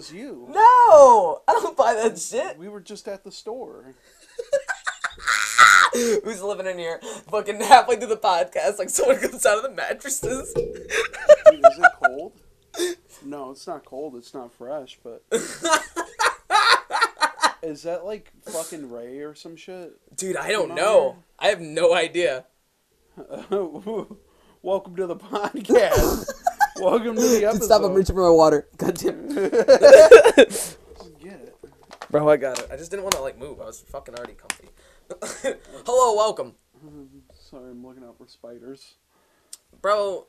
thought that dude. was you. No, I don't buy that shit. We were just at the store. Who's living in here? Fucking halfway through the podcast, like someone comes out of the mattresses. Dude, is it cold? No, it's not cold. It's not fresh, but is that like fucking Ray or some shit? Dude, I don't know. here. I have no idea. Welcome to the podcast. Welcome to the episode. Stop! I'm reaching for my water. God damn. It. Bro, I got it. I just didn't want to like move. I was fucking already comfy. Hello, welcome, Sorry, I'm looking out for spiders. bro.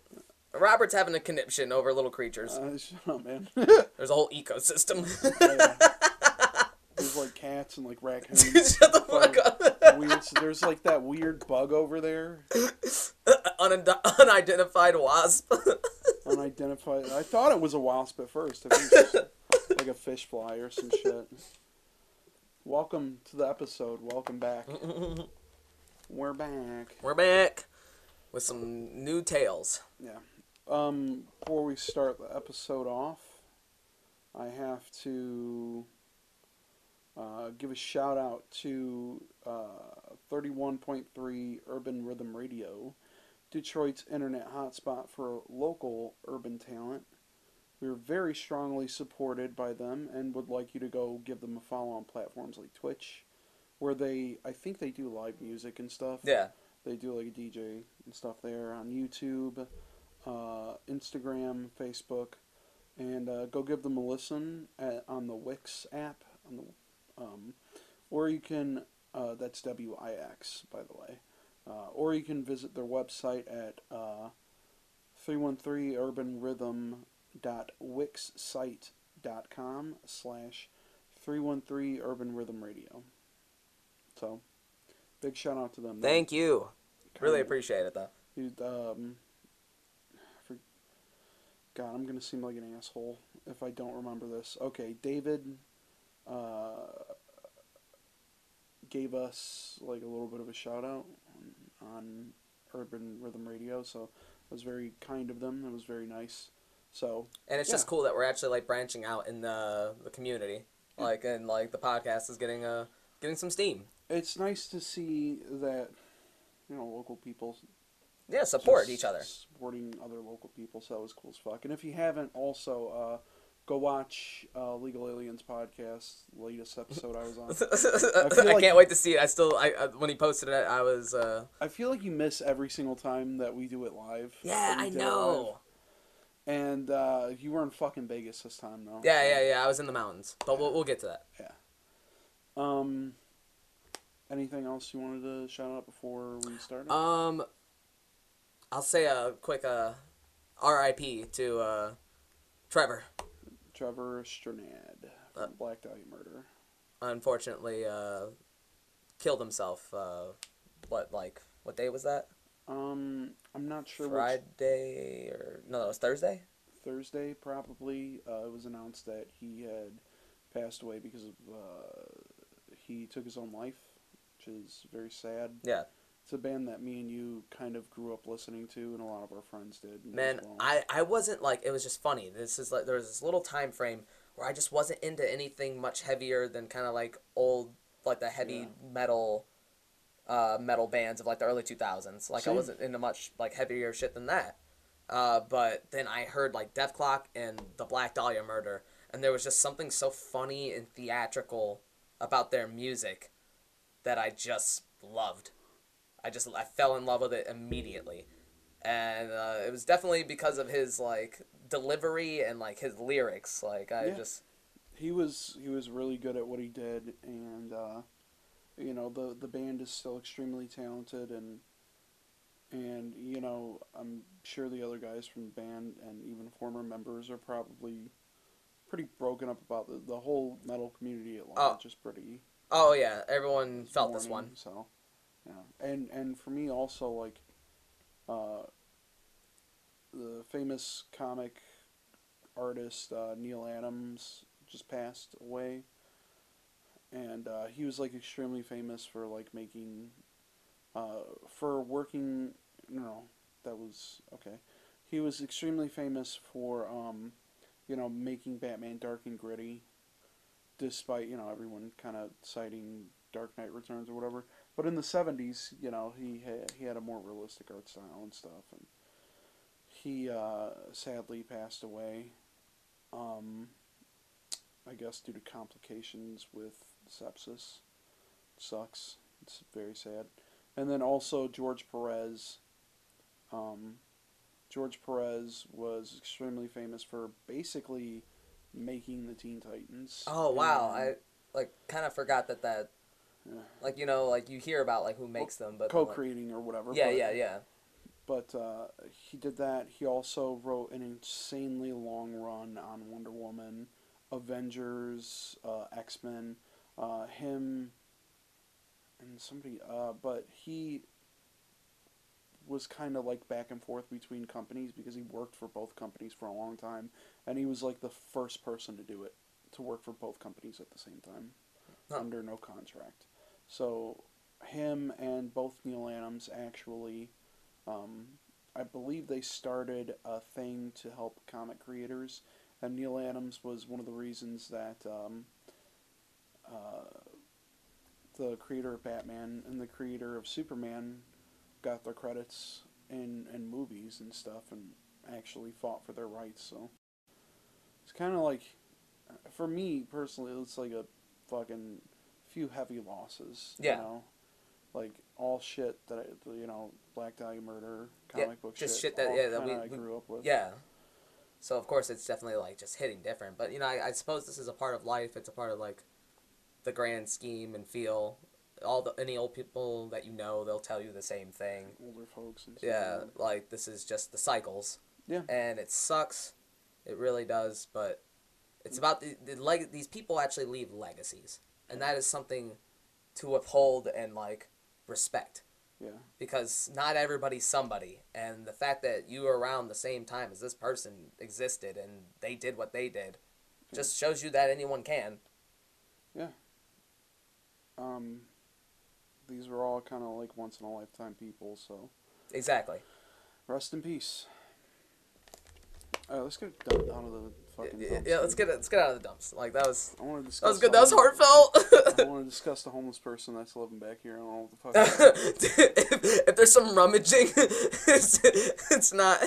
Robert's having a conniption over little creatures. Uh, shut up, man. There's a whole ecosystem. There's like cats and like raccoons. Shut the fuck up. Weird. There's like that weird bug over there, Unid- unidentified wasp. unidentified. I thought it was a wasp at first. I think it's like a fish fly or some shit. Welcome to the episode. Welcome back. We're back. We're back with some new tales. Yeah. Um, before we start the episode off, I have to uh, give a shout out to 31.3 Urban Rhythm Radio, Detroit's internet hotspot for local urban talent. We are very strongly supported by them and would like you to go give them a follow on platforms like Twitch, where they, I think they do live music and stuff. Yeah. They do like a DJ and stuff there on YouTube, uh, Instagram, Facebook, and uh, go give them a listen at, on the Wix app on the, um, or you can uh, that's W I X by the way, uh, or you can visit their website at uh, 313urbanrhythm.wixsite.com slash 313 urban rhythm radio. So, big shout out to them. They're Thank you. Really appreciate it though. Dude, um, for, God, I'm gonna seem like an asshole if I don't remember this. Okay, David, uh, gave us like a little bit of a shout out on, on Urban Rhythm Radio, so it was very kind of them. It was very nice. So And it's just cool that we're actually like branching out in the the community. Like and like the podcast is getting uh getting some steam. it's nice to see that you know local people Yeah, support each other. supporting other local people. So that was cool as fuck. And if you haven't, also uh, go watch uh, Legal Aliens podcast. Latest episode I was on. I, feel like- can't wait to see it. I still I, I when he posted it I was uh I feel like you miss every single time that we do it live. Yeah, I know. And uh, you were in fucking Vegas this time, though. Yeah, yeah, yeah. I was in the mountains. But we'll we'll get to that. Um, anything else you wanted to shout out before we start? Um I'll say a quick uh RIP to uh Trevor. Trevor Strnad from Uh, Black Dahlia Murder. Unfortunately uh killed himself uh what like what day was that? Um, I'm not sure which Friday or no, that was Thursday. Thursday, probably, uh, it was announced that he had passed away because of uh, he took his own life, which is very sad. Yeah, It's a band that me and you kind of grew up listening to, and a lot of our friends did. man, well. I I wasn't like it was just funny. This is like there was this little time frame where I just wasn't into anything much heavier than kind of like old like the heavy Yeah. metal. Uh, metal bands of like the early 2000s. Like I wasn't into much like heavier shit than that. Uh, but then I heard like Dethklok and the Black Dahlia Murder, and there was just something so funny and theatrical about their music that I just loved. I just I fell in love with it immediately, and uh, it was definitely because of his like delivery and like his lyrics. Like I Yeah. just he was he was really good at what he did, and uh, you know the the band is still extremely talented, and and you know I'm sure the other guys from the band and even former members are probably pretty broken up about the the whole metal community at large is pretty oh yeah, everyone felt this one. So, yeah, and and for me also like, uh, the famous comic artist uh, Neal Adams just passed away, and uh, he was like extremely famous for like making, uh, for working. No, that was okay. He was extremely famous for um, you know, making Batman dark and gritty, despite you know everyone kind of citing Dark Knight Returns or whatever. But in the '70s, you know, he had he had a more realistic art style and stuff, and he uh, sadly passed away. Um, I guess due to complications with sepsis. Sucks. It's very sad. And then also George Perez. Um, George Perez was extremely famous for basically making the Teen Titans. Oh wow, and I like kind of forgot that that Yeah. like you know like you hear about like who makes them, but co-creating or whatever. yeah, but, yeah, yeah. But uh, he did that. He also wrote an insanely long run on Wonder Woman, Avengers, uh, X Men, uh, him, and somebody. Uh, but he was kind of like back and forth between companies because he worked for both companies for a long time, and he was like the first person to do it to work for both companies at the same time Huh. under no contract. So him and both Neal Adams actually um, I believe they started a thing to help comic creators, and Neal Adams was one of the reasons that um, uh, the creator of Batman and the creator of Superman got their credits in, in movies and stuff and actually fought for their rights. So it's kind of like, for me personally, it's like a fucking few heavy losses. Yeah. You know? Like all shit that I, you know, Black Dahlia murder, Yeah, comic book just shit. shit that- all yeah, that we- I we- grew up with. Yeah. So of course it's definitely like just hitting different, but you know I, I suppose this is a part of life. It's a part of like the grand scheme and feel. All the any old people that you know, they'll tell you the same thing. Older folks and stuff. Yeah, like this is just the cycles. Yeah. And it sucks. It really does, but it's about the, the leg. These people actually leave legacies, and that is something to uphold and like respect Yeah. because not everybody's somebody and the fact that you were around the same time as this person existed and they did what they did just shows you that anyone can Yeah. Um, these were all kind of like once in a lifetime people. So exactly rest in peace. All right, let's get done out of the fucking. yeah, yeah, let's get it let's get out of the dumps like that was I want to discuss. that was good that was heartfelt I want to discuss the homeless person that's living back here. I don't know what the fuck. if, if there's some rummaging it's, it's not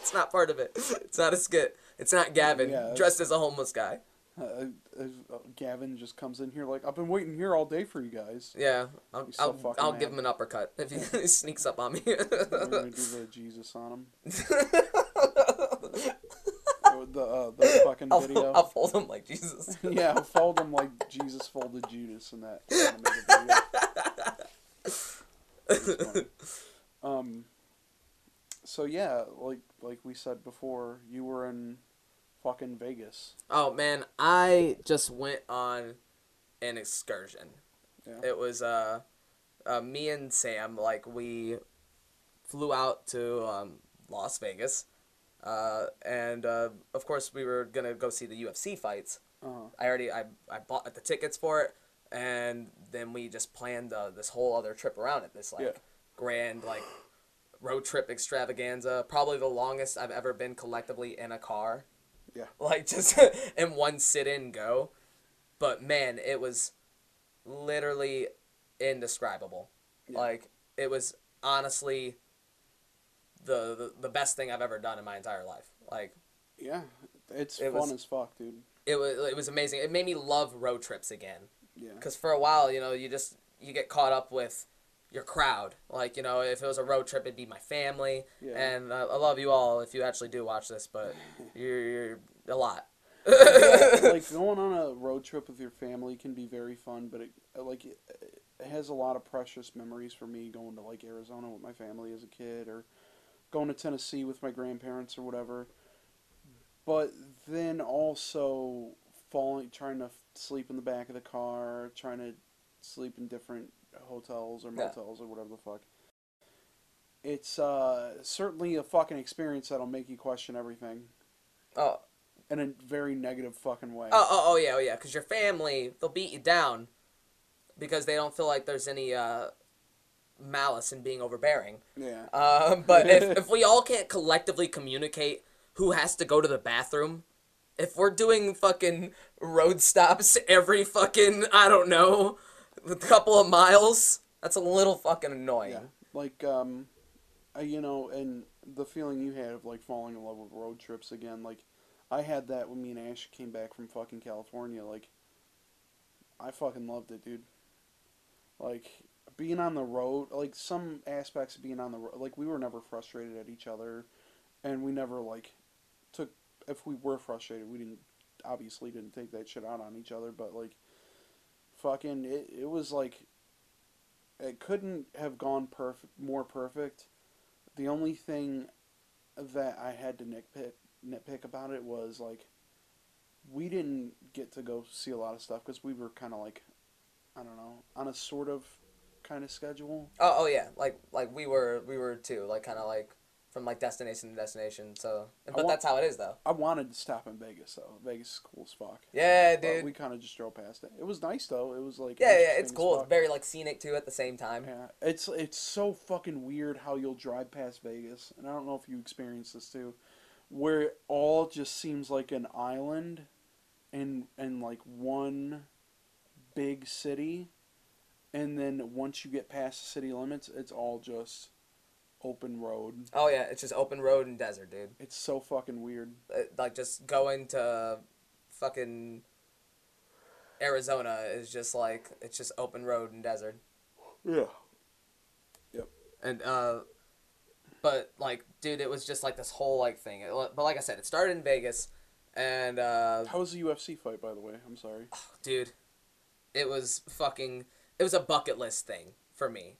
it's not part of it it's not a skit it's not gavin Yeah, dressed as a homeless guy Uh, uh, Gavin just comes in here like I've been waiting here all day for you guys. yeah i'll, so I'll, I'll give him an uppercut if he, he sneaks up on me We're gonna do the Jesus on him. The uh, the fucking I'll, video. I'll fold him like jesus yeah, I'll fold him like Jesus folded Judas in that. Um. So yeah, like like we said before, you were in fucking Vegas. Oh man, I just went on an excursion. Yeah. It was uh, uh me and Sam like we flew out to um, Las Vegas. Uh, and uh, of course we were gonna go see the UFC fights. Uh, I already I, I bought the tickets for it, and then we just planned uh, this whole other trip around it. This like Yeah. grand like road trip extravaganza. Probably the longest I've ever been collectively in a car. Yeah. Like just in one sit in go, but man, it was literally indescribable. Yeah. Like it was honestly the, the the best thing I've ever done in my entire life. Like yeah, it's It fun was- as fuck, dude. it was it was amazing. It made me love road trips again. Yeah. because for a while you know you just you get caught up with your crowd like you know if it was a road trip it'd be my family Yeah. and uh, i love you all if you actually do watch this but you're, you're a lot like going on a road trip with your family can be very fun, but it like it, it has a lot of precious memories for me going to like Arizona with my family as a kid or going to Tennessee with my grandparents or whatever. But then also falling trying to sleep in the back of the car, trying to sleep in different hotels or Yeah. motels or whatever the fuck. It's uh, certainly a fucking experience that'll make you question everything oh in a very negative fucking way. oh oh, oh yeah oh yeah because your family they'll beat you down because they don't feel like there's any uh malice and being overbearing Yeah. Um, but if, if we all can't collectively communicate who has to go to the bathroom. If we're doing fucking road stops every fucking I don't know, a couple of miles, that's a little fucking annoying. Yeah, like um, I, you know, and the feeling you had of like falling in love with road trips again, like I had that when me and Ash came back from fucking California. Like, I fucking loved it, dude. Like being on the road, like some aspects of being on the road, like we were never frustrated at each other, and we never like took. If we were frustrated, we didn't obviously didn't take that shit out on each other, but like, fucking, it it was like it couldn't have gone perfect more perfect. The only thing that I had to nitpick nitpick about it was like we didn't get to go see a lot of stuff because we were kind of like I don't know on a sort of kind of schedule. Oh, oh yeah, like like we were we were too, like kind of like from like destination to destination. So, but want- that's how it is though. I wanted to stop in Vegas though. Vegas is cool as fuck. Yeah, But dude. we kind of just drove past it. It was nice though. It was like yeah, yeah, it's cool. It's very like scenic too at the same time. Yeah, it's it's so fucking weird how you'll drive past Vegas, and I don't know if you experience this too, where it all just seems like an island, and and like one big city, and then once you get past the city limits, it's all just open road. Oh yeah, it's just open road and desert, dude. It's so fucking weird. Uh, Like just going to fucking Arizona is just like it's just open road and desert. Yeah. Yep. And uh but like dude, it was just like this whole like thing. It, but like I said, it started in Vegas and uh How was the UFC fight, by the way? I'm sorry. dude, it was fucking it was a bucket list thing for me.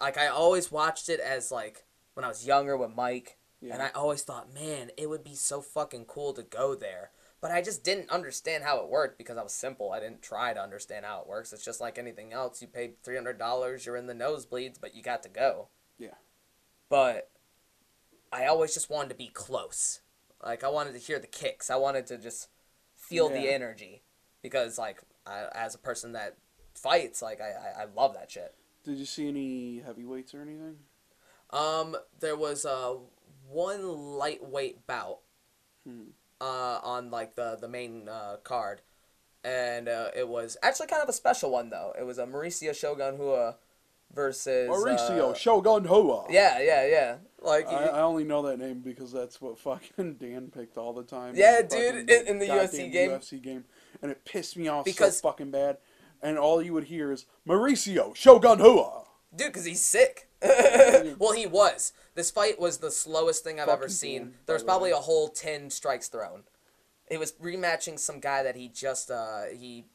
Like I always watched it as like when I was younger with Mike Yeah. and I always thought, man, it would be so fucking cool to go there. But I just didn't understand how it worked because I was simple. I didn't try to understand how it works. It's just like anything else. You pay three hundred dollars, you're in the nosebleeds, but you got to go. Yeah. But I always just wanted to be close. Like I wanted to hear the kicks. I wanted to just feel the energy because like I, as a person that fights, like I, I, I love that shit. Did you see any heavyweights or anything? Um, there was uh one lightweight bout Hmm. uh on like the the main uh, card, and uh, it was actually kind of a special one though. It was a Mauricio Shogun Rua versus Mauricio uh, Shogun Rua. Yeah, yeah, yeah. Like I, I only know that name because that's what fucking Dan picked all the time. Yeah, dude, in- in the UFC game. UFC game, and it pissed me off Because- so fucking bad. And all you would hear is Mauricio Shogun Rua. Dude, because he's sick. well, he was. This fight was the slowest thing I've ever seen. boom, There was probably a whole ten strikes thrown. It was rematching some guy that he just uh he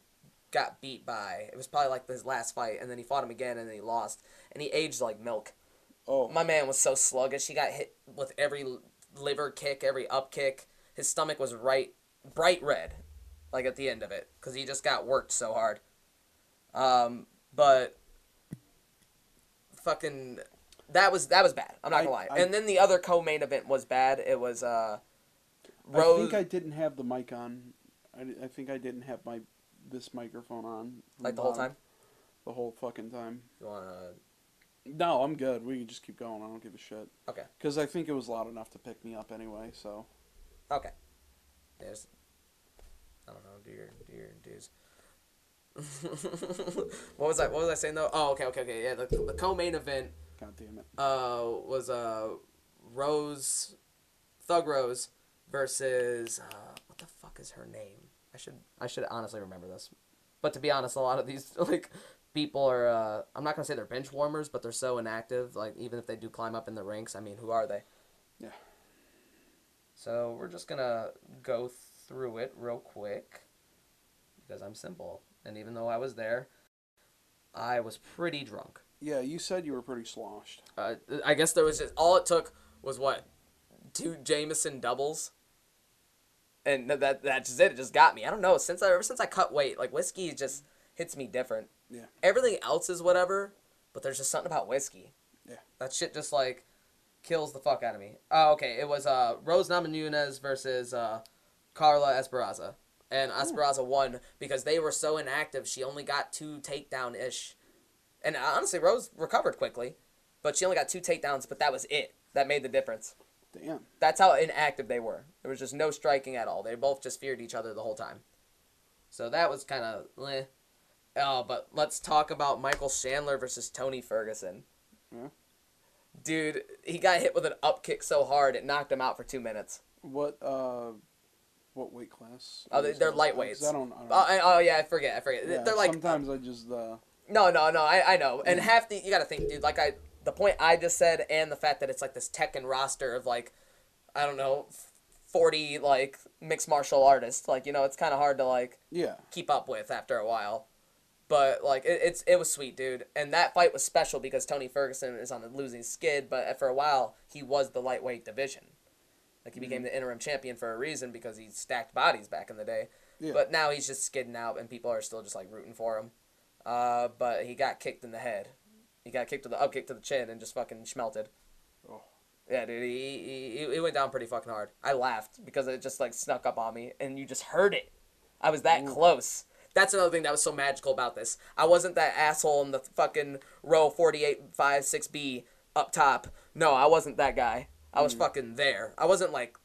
got beat by. It was probably like his last fight, and then he fought him again, and then he lost, and he aged like milk. Oh, My man was so sluggish. He got hit with every liver kick, every up kick. His stomach was right, bright red, like at the end of it, because he just got worked so hard. Um, but fucking, that was that was bad. I'm not I- gonna lie. I- and then the other co-main event was bad. It was uh, I think I didn't have the mic on. I, I think I didn't have my this microphone on. like the whole time. The whole fucking time. You wanna? No, I'm good. We can just keep going. I don't give a shit. Okay. Because I think it was loud enough to pick me up anyway. So Okay. There's. I don't know. Do your do your dues. what was I? What was I saying though? Oh, okay, okay, okay. Yeah, the, the co-main event god damn it. uh was uh Rose, Thug Rose versus uh what the fuck is her name? I should I should honestly remember this, but to be honest, a lot of these like people are uh I'm not gonna say they're bench warmers, but they're so inactive. Like even if they do climb up in the ranks, I mean, who are they? Yeah. So we're just gonna go through it real quick because I'm simple, and even though I was there, I was pretty drunk. Yeah, you said you were pretty sloshed. Uh, I guess there was just all it took was what two Jameson doubles, and that that's just it. It just got me. I don't know. Since I ever since I cut weight, like whiskey just hits me different. Yeah. Everything else is whatever, but there's just something about whiskey. Yeah. That shit just like kills the fuck out of me. Oh, okay. It was uh Rose Namajunas versus uh Carla Esperanza. And Esperanza won because they were so inactive. She only got two takedown ish. And honestly, Rose recovered quickly, but she only got two takedowns. But that was it. That made the difference. Damn. That's how inactive they were. There was just no striking at all. They both just feared each other the whole time. So that was kind of eh. Oh, but let's talk about Michael Chandler versus Tony Ferguson. Yeah. Dude, he got hit with an up kick so hard it knocked him out for two minutes. What uh, what weight class? Oh, they- is they're lightweights. I don't. I don't Oh, I, oh yeah, I forget. I forget. yeah, They're like sometimes I just uh, No, no, no. I, I know. And half the you got to think, dude. Like I, the point I just said, and the fact that it's like this Tekken roster of like, I don't know, forty like mixed martial artists. Like you know, it's kind of hard to like yeah. keep up with after a while. But like it, it's it was sweet, dude. And that fight was special because Tony Ferguson is on the losing skid, but for a while he was the lightweight division. Like he became the interim champion for a reason because he stacked bodies back in the day. Yeah. But now he's just skidding out, and people are still just like rooting for him. Uh, but he got kicked in the head. He got kicked with the up kick to the chin and just fucking smelted. Oh. Yeah, dude, he, he, he went down pretty fucking hard. I laughed because it just like snuck up on me, and you just heard it. I was that Ooh. close. That's another thing that was so magical about this. I wasn't that asshole in the fucking row 48, 5, 6B up top. No, I wasn't that guy. I was fucking there. I wasn't like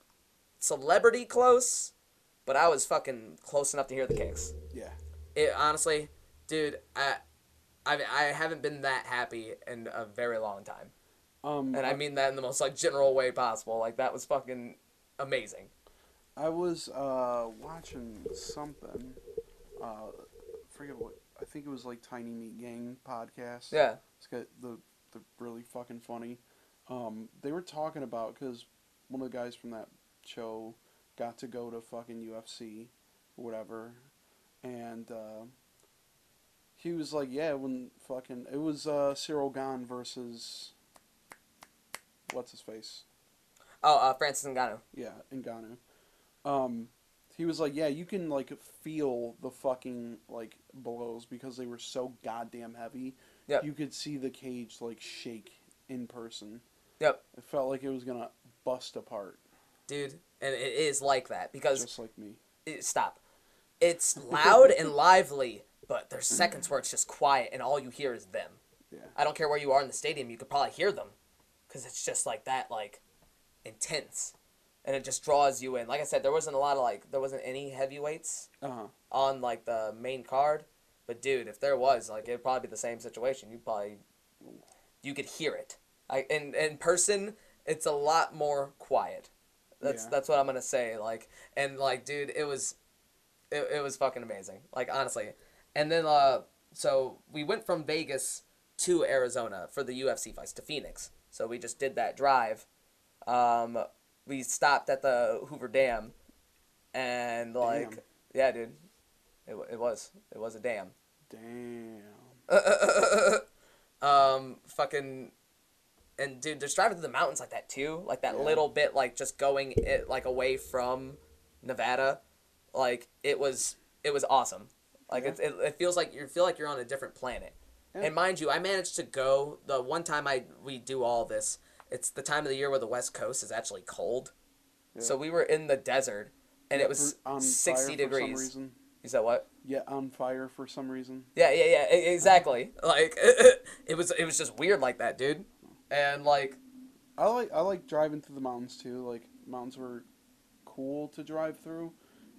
celebrity close, but I was fucking close enough to hear the kicks. Yeah. It honestly, dude, I, I, I haven't been that happy in a very long time, Um, and I mean that in the most like general way possible. Like that was fucking amazing. I was uh, watching something. Uh, forget what. I think it was like Tiny Meat Gang podcast. Yeah. It's got the the really fucking funny. Um, they were talking about because one of the guys from that show got to go to fucking UFC, or whatever, and uh, he was like, yeah, when fucking it was uh, Ciryl Gane versus what's his face. Oh, uh, Francis Ngannou. Yeah, Ngannou. Um, he was like, yeah, you can like feel the fucking like blows because they were so goddamn heavy. Yep. You could see the cage like shake in person. Yep. It felt like it was gonna bust apart, Dude, and it is like that because just like me. it, stop. It's loud and lively, but there's seconds where it's just quiet and all you hear is them. Yeah. I don't care where you are in the stadium, you could probably hear them because it's just like that, like intense, and it just draws you in. Like I said, there wasn't a lot of like there wasn't any heavyweights Uh huh. on like the main card, but dude, if there was, like it'd probably be the same situation. You probably you could hear it. I in in person, it's a lot more quiet. That's Yeah. that's what I'm gonna say. Like and like, dude, it was it, it was fucking amazing. Like honestly, and then uh, so we went from Vegas to Arizona for the UFC fights to Phoenix. So we just did that drive. Um, we stopped at the Hoover Dam, and like, Damn. yeah, dude, it, it was it was a dam. Damn. um, fucking, and dude, just driving through the mountains like that too, like that Yeah. little bit, like just going it like away from Nevada, like it was it was awesome. Like Yeah. it, it feels like you feel like you're on a different planet. Yeah. And mind you, I managed to go the one time I we do all this. It's the time of the year where the West Coast is actually cold. So we were in the desert, and it was on sixty fire For some degrees. reason. You said what? Yeah, on fire for some reason. Yeah, yeah, yeah, exactly. Like it was, it was just weird like that, dude. And like, I like I like driving through the mountains too. Like mountains were cool to drive through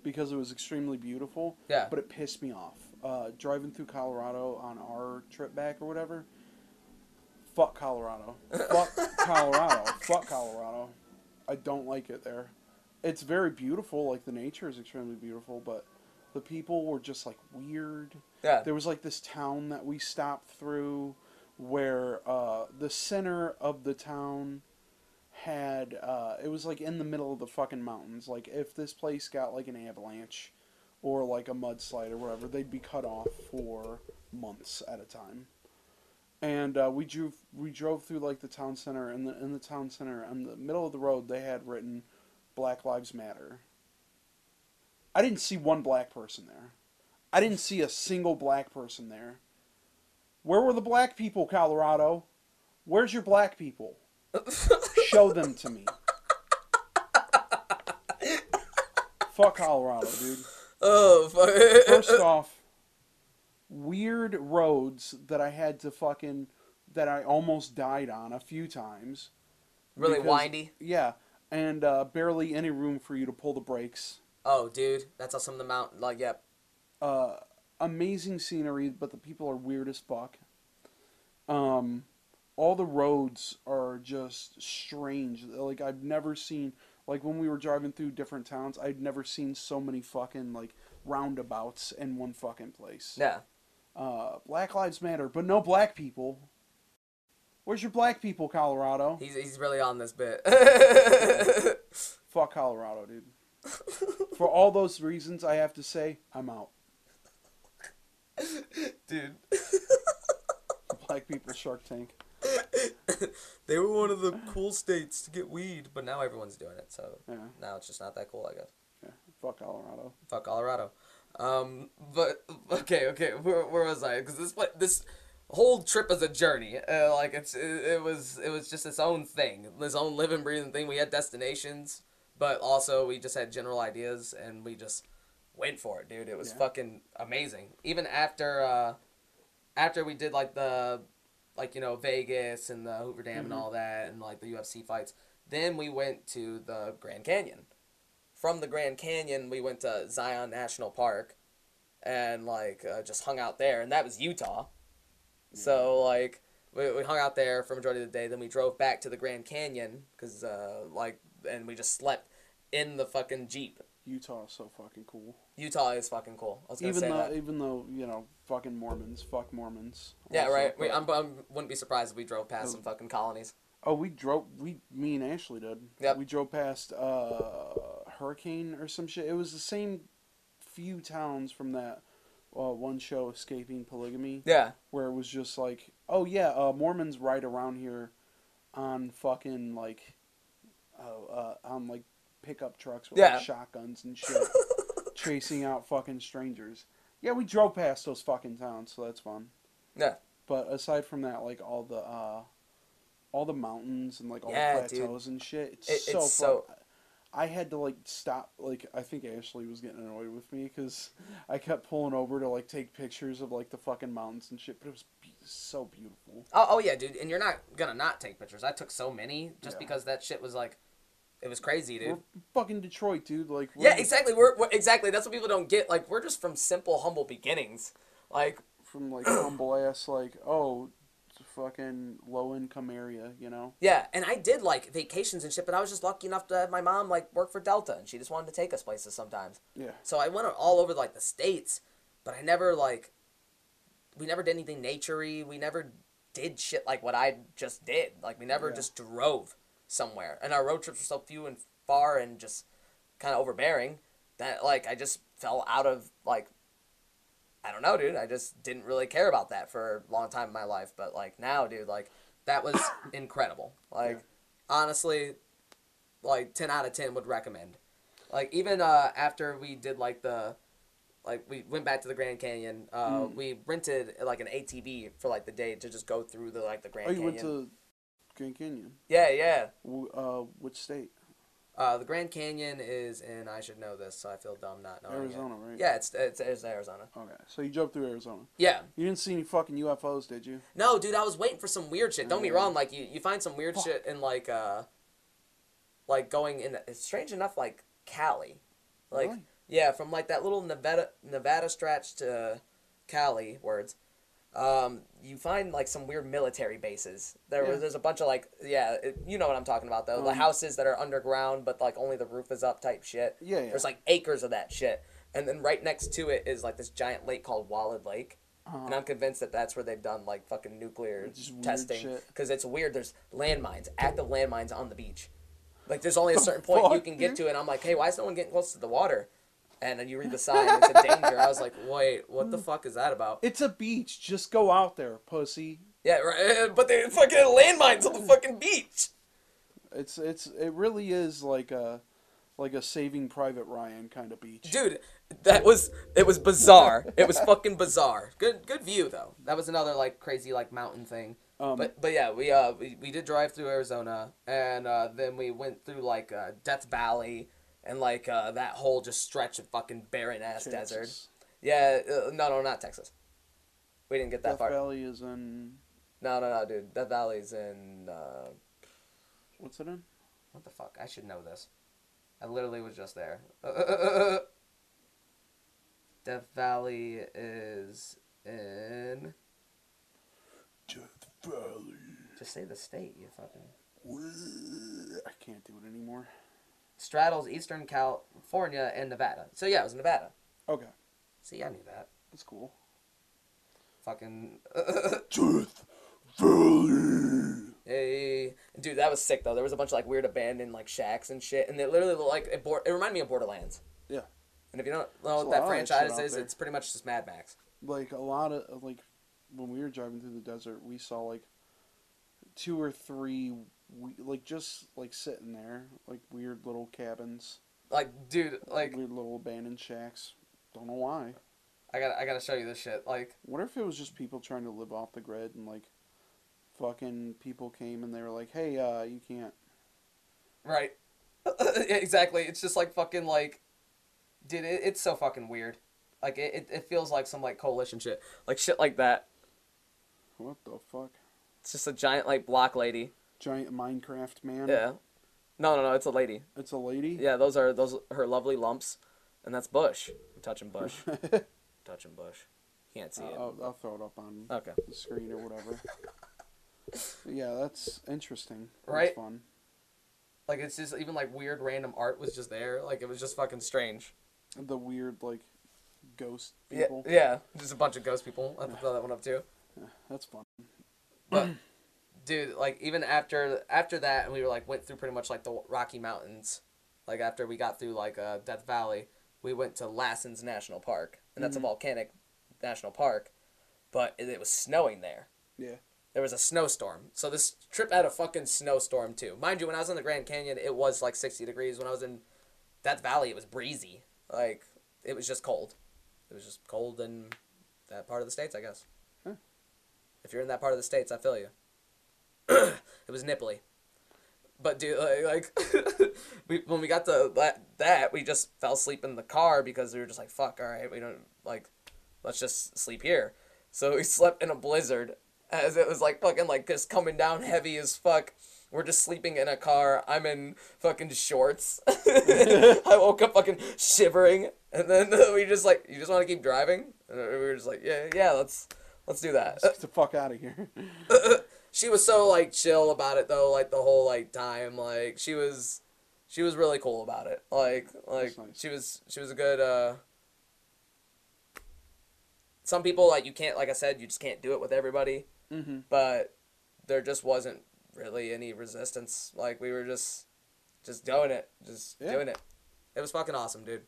because it was extremely beautiful. Yeah. But it pissed me off. Uh, driving through Colorado on our trip back or whatever. Fuck Colorado. Fuck Colorado. Fuck Colorado. I don't like it there. It's very beautiful. Like the nature is extremely beautiful, but the people were just like weird. yeah, There was like this town that we stopped through where uh, the center of the town had uh, it was like in the middle of the fucking mountains. Like if this place got like an avalanche or like a mudslide or whatever, they'd be cut off for months at a time. And uh, we drove we drove through like the town center and the in the town center in the middle of the road they had written Black Lives Matter. I didn't see one black person there. I didn't see a single black person there. Where were the black people, Colorado? Where's your black people? Show them to me. Fuck Colorado, dude. oh, fuck. First off, weird roads that I had to fucking that I almost died on a few times. really because- windy. Yeah, and uh, barely any room for you to pull the brakes. Oh, dude, that's how some of the mountain like yep. Uh, amazing scenery, but the people are weird as fuck. Um, all the roads are just strange. Like I've never seen. Like when we were driving through different towns, I'd never seen so many fucking like roundabouts in one fucking place. Yeah. Uh, Black Lives Matter, but no black people. Where's your black people, Colorado? He's he's really on this bit. Fuck Colorado, dude. For all those reasons, I have to say, I'm out. Dude. Black people Shark Tank. they were one of the cool states to get weed, but now everyone's doing it, so Yeah, now it's just not that cool, I guess. yeah. Fuck Colorado. Fuck Colorado. Um, but okay, okay, where, where was I? Because this this whole trip is a journey. Uh, like it's it, it was it was just its own thing, its own living breathing thing. We had destinations, but also we just had general ideas, and we just went for it, dude. It was Yeah. fucking amazing. Even after uh, after we did like the like you know Vegas and the Hoover Dam and Mhm. all that, and like the UFC fights, then we went to the Grand Canyon from the Grand Canyon, we went to Zion National Park, and like uh, just hung out there, and that was Utah. So like we, we hung out there for majority of the day. Then we drove back to the Grand Canyon because uh, like and we just slept in the fucking jeep. Utah is so fucking cool. Utah is fucking cool. I was gonna Even say though, that. even though you know, fucking Mormons. Fuck Mormons. Yeah, Also, right. We, I'm, I'm wouldn't be surprised if we drove past Oh. some fucking colonies. Oh, we drove. We, me and Ashley did. Yep. We drove past uh, Hurricane or some shit. It was the same few towns from that uh, one show, Escaping Polygamy, Yeah. where it was just like, oh yeah, uh, Mormons right around here on fucking like, uh, uh, on like pickup trucks with Yeah. like, shotguns and shit, chasing out fucking strangers. Yeah, we drove past those fucking towns, so that's fun. Yeah. But aside from that, like all the uh, all the mountains and like all Yeah, the dude. plateaus and shit, it's It- so it's so- I had to like stop. Like I think Ashley was getting annoyed with me because I kept pulling over to like take pictures of like the fucking mountains and shit. But it was be- so beautiful. Oh, oh yeah, dude. And you're not gonna not take pictures. I took so many just Yeah. because that shit was like, it was crazy, dude. We're fucking Detroit, dude. Like Yeah, exactly. We're, we're exactly. That's what people don't get. Like we're just from simple, humble beginnings. Like from like humble ass like oh, fucking low income area, you know. yeah, and I did like vacations and shit, but I was just lucky enough to have my mom like work for Delta, and she just wanted to take us places sometimes. Yeah. So I went all over like the states, but I never like, we never did anything naturey. We never did shit like what I just did. Like we never Yeah. just drove somewhere, and our road trips were so few and far and just kind of overbearing that like I just fell out of like. I don't know, dude. I just didn't really care about that for a long time in my life, but like now, dude, like that was incredible. Like Yeah. honestly, like ten out of ten would recommend. Like even uh, after we did like the, like we went back to the Grand Canyon. Uh, Mm. We rented like an ATV for like the day to just go through the like the Grand Oh, you Canyon. went to Grand Canyon. Yeah, yeah. W- Uh, which state? Uh, the Grand Canyon is in. I should know this, so I feel dumb not knowing. it. Arizona, right? Yeah, it's it's, it's Arizona. Okay, so you drove through Arizona. Yeah. You didn't see any fucking UFOs, did you? No, dude, I was waiting for some weird shit. Don't be wrong, like you, you find some weird Fuck. shit in like uh like going in it's strange enough like Cali. Like Really? yeah, from like that little Nevada Nevada stretch to Cali words. Um, you find like some weird military bases. There Yeah. was there's a bunch of like yeah, it, you know what I'm talking about though. the Um, houses that are underground but like only the roof is up type shit. Yeah, yeah. There's like acres of that shit. And then right next to it is like this giant lake called Walker Lake. Uh-huh. And I'm convinced that that's where they've done like fucking nuclear testing because it's weird. There's landmines, active landmines on the beach. Like there's only a certain point you can get to, and I'm like, hey, why is no one getting close to the water? And then you read the sign, it's a danger. I was like, wait, what the fuck is that about? It's a beach. Just go out there, pussy. Yeah, right. But they fucking landmines on the fucking beach. It's it's it really is like a like a Saving Private Ryan kind of beach. Dude, that was it was bizarre. it was fucking bizarre. Good good view though. That was another like crazy like mountain thing. Um, but but yeah, we uh we, we did drive through Arizona and uh, then we went through like uh, Death Valley and like uh, that whole just stretch of fucking barren ass Texas. desert. Yeah, uh, no no not Texas. We didn't get that far. Death far. Valley is in No no no dude, Death Valley's in uh, what's it in? What the fuck? I should know this. I literally was just there. Death Valley is in. Death Valley. Just say the state, you fucking. I can't do it anymore. Straddles Eastern California and Nevada. So yeah, it was Nevada. Okay, See, I knew that. that's cool. Fucking. Truth Valley. Hey, dude, that was sick though. There was a bunch of like weird abandoned like shacks and shit, and it literally looked like it, bor- it reminded me of Borderlands. Yeah. And if you don't know There's what that lot of that shit franchise is, it's pretty much just Mad Max. Like a lot of like when we were driving through the desert, we saw like two or three, we, like just like sitting there, like weird little cabins, Like, dude, like weird little abandoned shacks. Don't know why. I got to I gotta show you this shit. Like, What if it was just people trying to live off the grid and like fucking people came and they were like, "Hey, uh, you can't." right? Yeah, exactly. It's just like fucking like, dude, it, it's so fucking weird. Like it, it, it feels like some like coalition shit, like shit like that. What the fuck? It's just a giant like block lady. Giant Minecraft man. Yeah. No, no, no. It's a lady. It's a lady. Yeah, those are those her lovely lumps, and that's Bush. I'm touching Bush. touching Bush. Can't see it. I'll, I'll throw it up on Okay. the screen or whatever. yeah, that's interesting. That's Right? fun. Like it's just even like weird random art was just there. Like it was just fucking strange. The weird like ghost Yeah, people. yeah. Just a bunch of ghost people. I throw that one up too. Yeah, that's fun. But dude, like even after after that, and we were like went through pretty much like the Rocky Mountains. Like after we got through like uh, Death Valley, we went to Lassen's National Park, and that's Mhm. a volcanic national park, but it, it was snowing there. Yeah. There was a snowstorm, so this trip had a fucking snowstorm too. Mind you, when I was in the Grand Canyon, it was like sixty degrees. When I was in Death Valley, it was breezy. Like it was just cold. It was just cold in that part of the states, I guess. Huh. If you're in that part of the states, I feel you. it was nipply. But dude, like, like we, when we got to that, that, we just fell asleep in the car because we were just like, fuck, all right, we don't like, let's just sleep here. So we slept in a blizzard as it was like fucking like just coming down heavy as fuck. We're just sleeping in a car. I'm in fucking shorts. I woke up fucking shivering, and then we just like, you just want to keep driving? And we were just like, yeah, yeah, let's let's do that. Let's get the fuck out of here. She was so like chill about it though, like the whole like time. Like she was, she was really cool about it. Like like nice. she was she was a good. uh Some people like you can't like I said you just can't do it with everybody, mm-hmm. but there just wasn't really any resistance. Like we were just just doing it, just Yeah. doing it. It was fucking awesome, dude.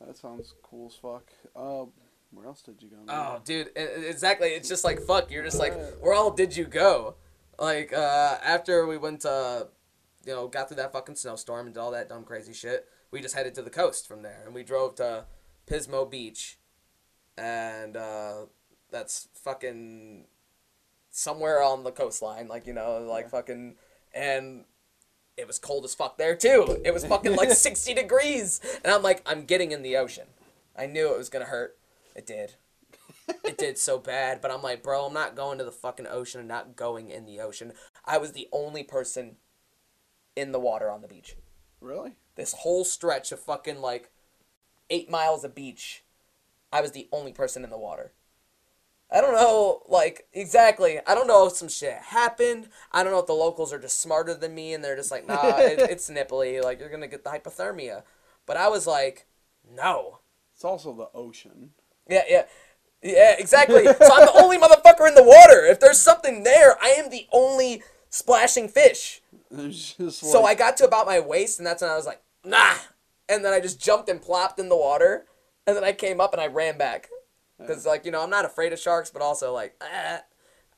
That sounds cool as fuck. Uh, where else did you go? man? Oh, dude, exactly. It's just like fuck. You're just like, where all did you go? Like uh, after we went to, you know, got through that fucking snowstorm and did all that dumb crazy shit. We just headed to the coast from there, and we drove to Pismo Beach, and uh, that's fucking somewhere on the coastline, like you know, like Yeah. fucking, and it was cold as fuck there too. It was fucking like sixty degrees, and I'm like, I'm getting in the ocean. I knew it was gonna hurt. It did. It did so bad, but I'm like, bro, I'm not going to the fucking ocean and not going in the ocean. I was the only person in the water on the beach. Really? This whole stretch of fucking like eight miles of beach, I was the only person in the water. I don't know, like, exactly. I don't know if some shit happened. I don't know if the locals are just smarter than me and they're just like, nah, it, it's nipply. Like, you're gonna get the hypothermia. But I was like, no. It's also the ocean. Yeah, yeah. Yeah, exactly. so I'm the only motherfucker in the water. If there's something there, I am the only splashing fish. Just So I got to about my waist, and that's when I was like, nah. And then I just jumped and plopped in the water, and then I came up and I ran back. Because, like, you know, I'm not afraid of sharks, but also, like, eh,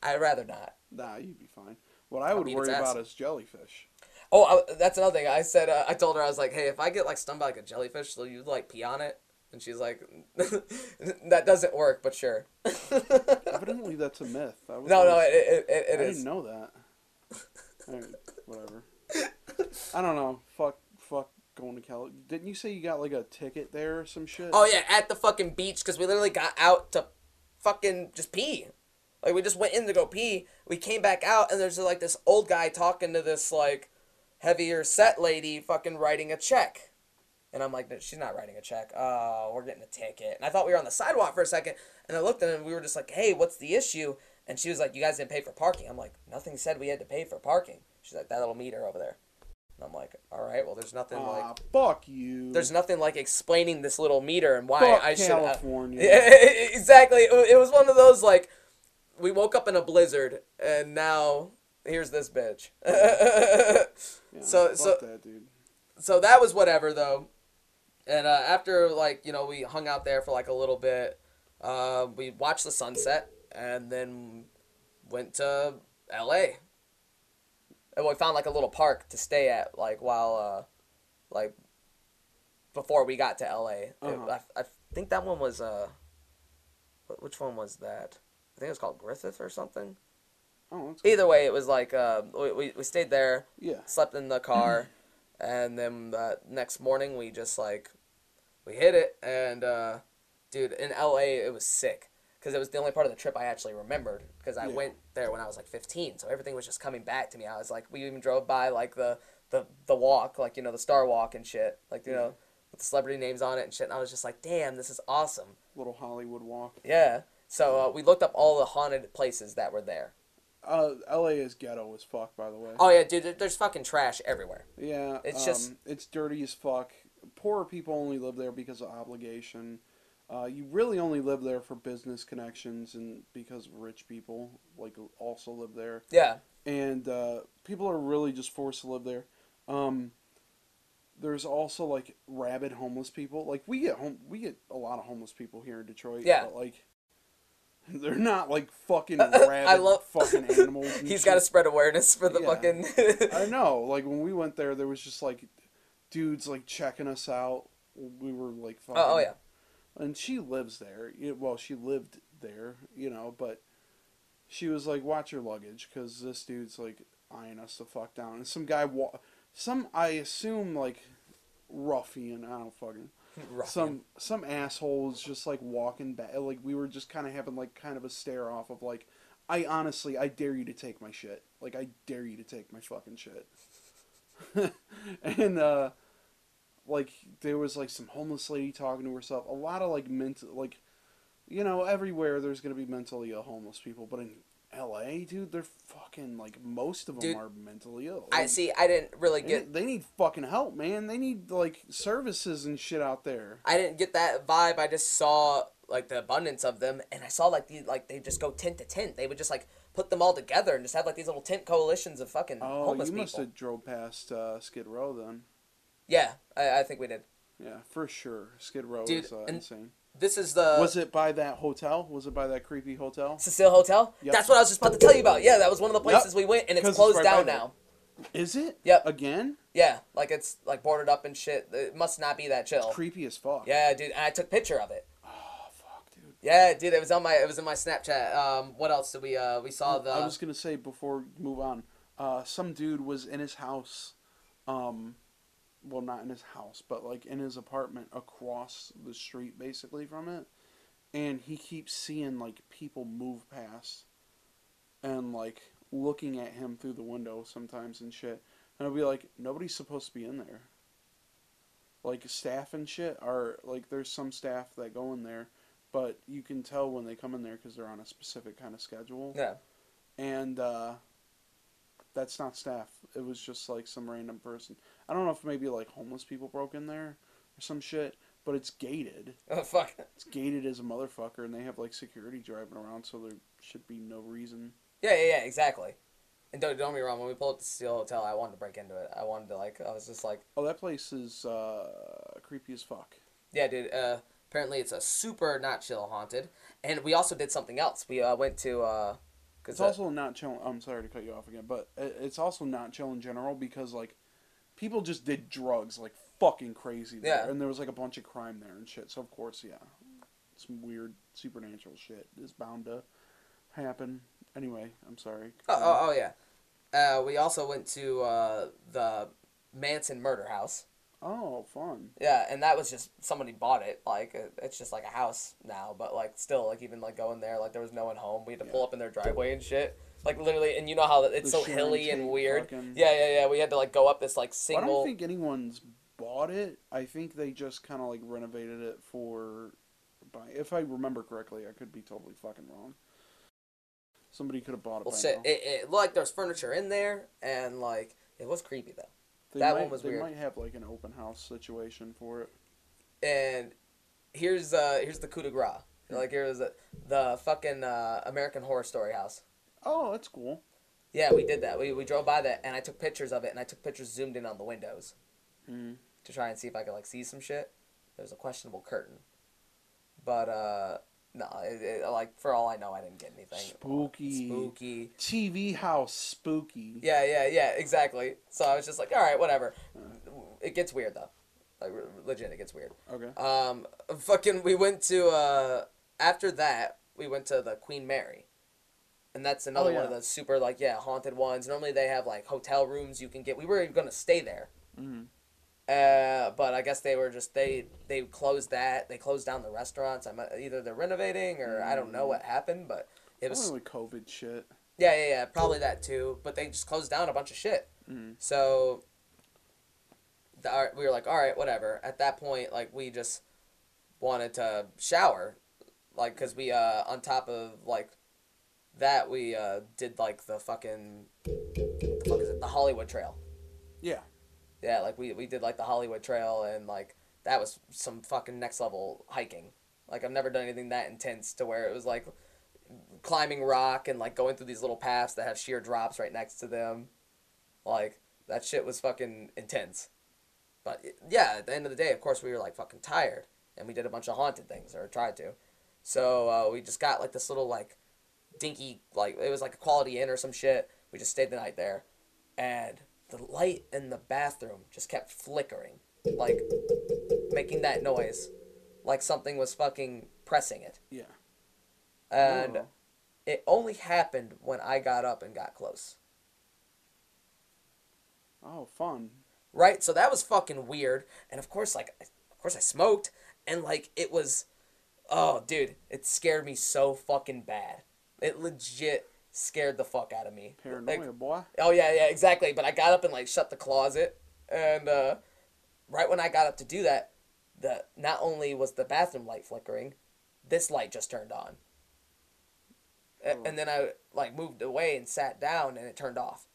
I'd rather not. nah, you'd be fine. What I would worry about is jellyfish. Oh, I, that's another thing. I said, uh, I told her, I was like, hey, if I get, like, stung by, like, a jellyfish, will you, like, pee on it? And she's like, that doesn't work, but sure. Evidently, that's a myth. No, no, it, it, it, it I is. didn't know that. Whatever. I don't know. Fuck, fuck going to Cali. Didn't you say you got like a ticket there or some shit? Oh yeah, at the fucking beach because we literally got out to fucking just pee. Like we just went in to go pee. We came back out and there's like this old guy talking to this like heavier set lady fucking writing a check. And I'm like, "No, she's not writing a check. Oh, we're getting a ticket. And I thought we were on the sidewalk for a second, and I looked at him and we were just like, hey, what's the issue? And she was like, you guys didn't pay for parking. I'm like, nothing said we had to pay for parking. She's like, that little meter over there. And I'm like, all right, well, there's nothing like, Ah, fuck you. there's nothing like explaining this little meter and why Fuck I should. California. Yeah, exactly. It was one of those like, we woke up in a blizzard and now here's this bitch. Yeah, so- so- that dude. so that was whatever though and uh, after like you know we hung out there for like a little bit uh, we watched the sunset and then went to la and we found like a little park to stay at like while uh like before we got to la Uh-huh. I, I think that one was uh which one was that? I think it was called griffith or something. Oh, that's either way it was like uh, we, we, we stayed there yeah. slept in the car, and then uh, next morning we just like we hit it, and uh, dude, in L.A. it was sick because it was the only part of the trip I actually remembered because I Yeah. went there when I was like 15, so everything was just coming back to me. I was like, we even drove by like the the the walk, like you know the Star Walk and shit, like you know with the celebrity names on it and shit. And I was just like, damn, this is awesome. Little Hollywood walk. Yeah. So uh, we looked up all the haunted places that were there. Uh, L.A. is ghetto as fuck, by the way. Oh yeah, dude, there's fucking trash everywhere. Yeah, It's um, just- it's dirty as fuck. Poor people only live there because of obligation. Uh, you really only live there for business connections and because rich people like also live there. Yeah. And uh, people are really just forced to live there. Um, there's also like rabid homeless people. Like we get home, we get a lot of homeless people here in Detroit. Yeah. but like they're not like fucking rabid love- fucking animals. He's got to spread awareness for the Yeah. fucking. I know. Like when we went there, there was just like dudes like checking us out. We were like, fucking, oh, oh yeah. And she lives there. Well, she lived there, you know, but she was like, "Watch your luggage," because this dude's like eyeing us the fuck down. And some guy, wa- some I assume like ruffian. I don't fucking Ruffian. some some asshole was just like walking back. Like we were just kind of having like kind of a stare off of like, I honestly, I dare you to take my shit. Like I dare you to take my fucking shit. and uh, like there was like some homeless lady talking to herself. A lot of like mental, like, you know, everywhere there's gonna be mentally ill homeless people, but in L.A., dude, they're fucking like most of them Dude, are mentally ill. I see. I didn't really They, get. they need fucking help, man. They need like services and shit out there. I didn't get that vibe. I just saw like the abundance of them, and I saw like the like they just go tent to tent. They would just like put them all together and just have like these little tent coalitions of fucking Oh, homeless you people. must have drove past uh, Skid Row then. Yeah, I, I think we did. Yeah, for sure. Skid Row Dude, is uh, and- insane. This is the was it by that hotel? Was it by that creepy hotel? Cecil Hotel. Yep. That's what I was just about to tell you about. Yeah, that was one of the places we went, and it's it's closed right down now. Is it? Yep. Again? Yeah, like it's like boarded up and shit. It must not be that chill. Creepy as fuck. Yeah, dude, and I took picture of it. Oh fuck, dude. Yeah, dude, it was on my it was in my Snapchat. Um, what else did we uh we saw the I was gonna say before we move on. Uh, some dude was in his house, um, well, not in his house, but like in his apartment across the street, basically from it, and he keeps seeing like people move past, and like looking at him through the window sometimes and shit, and I'll be like, nobody's supposed to be in there. Like staff and shit are like, there's some staff that go in there, but you can tell when they come in there because they're on a specific kind of schedule yeah. and uh, that's not staff. It was just like some random person. I don't know if maybe like homeless people broke in there or some shit, but it's gated. Oh fuck. It's gated as a motherfucker, and they have like security driving around, so there should be no reason. Yeah, yeah, yeah, exactly. And don't, don't me wrong. When we pulled up the Steel Hotel, I wanted to break into it. I wanted to like. I was just like, Oh, that place is uh, creepy as fuck. yeah, dude. Uh, apparently it's a super not chill haunted. And we also did something else. We uh, went to uh, It's also not chill. I'm sorry to cut you off again, but it's also not chill in general because like people just did drugs like fucking crazy there, Yeah. and there was like a bunch of crime there and shit. So of course, yeah, some weird supernatural shit is bound to happen. Anyway, I'm sorry. oh, oh, oh yeah. Uh, we also went to uh, the Manson murder house. Oh, fun. Yeah, and that was just somebody bought it. Like it's just like a house now, but like still, like even like going there, like there was no one home. We had to pull up in their driveway and shit. Like literally, and you know how it's The so hilly and weird. fucking- Yeah, yeah, yeah. We had to like go up this like single. I don't think anyone's bought it. I think they just kind of like renovated it for. By if I remember correctly, I could be totally fucking wrong. Somebody could have bought it. well, by shit. now. It, it looked like there's furniture in there, and like it was creepy though. They that might, one was they weird. might have like an open house situation for it. and here's uh here's the coup de grace. Hmm. Like here's the, the fucking uh, American Horror Story house. Oh, that's cool. Yeah, we did that. We we drove by that, and I took pictures of it, and I took pictures zoomed in on the windows Mm. to try and see if I could like see some shit. There was a questionable curtain, but uh no, it, it, like for all I know, I didn't get anything. Spooky. Spooky. TV house spooky. Yeah, yeah, yeah, exactly. So I was just like, all right, whatever. It gets weird though. Like legit, it gets weird. Okay. Um, fucking, we went to uh after that we went to the Queen Mary, and that's another Oh, one of those super like yeah haunted ones. Normally they have like hotel rooms you can get. We were gonna stay there, Mm. uh, but I guess they were just they they closed that. They closed down the restaurants. I'm either they're renovating or I don't know what happened, but it was Probably COVID shit. yeah yeah yeah probably that too. But they just closed down a bunch of shit. Mm. So the, our- we were like, all right, whatever. At that point, like we just wanted to shower, like because we uh on top of like that we uh did like the fucking the fuck is it the Hollywood Trail. Yeah. Yeah, like we we did like the Hollywood Trail and like that was some fucking next level hiking. Like I've never done anything that intense to where it was like climbing rock and like going through these little paths that have sheer drops right next to them. Like that shit was fucking intense. But yeah, at the end of the day, of course, we were like fucking tired and we did a bunch of haunted things or tried to. So uh, we just got like this little like dinky like it was like a quality inn or some shit. We just stayed the night there, and the light in the bathroom just kept flickering, like making that noise, like something was fucking pressing it. Yeah. And it only happened when I got up and got close. Oh, fun. Right? So that was fucking weird. And of course, like, of course I smoked. And, like, it was, oh, dude, it scared me so fucking bad. It legit scared the fuck out of me. Paranoia, Like, boy. oh, yeah, yeah, exactly. But I got up and, like, shut the closet. And, uh, right when I got up to do that, the not only was the bathroom light flickering, this light just turned on. Oh. And then I, like, moved away and sat down and it turned off.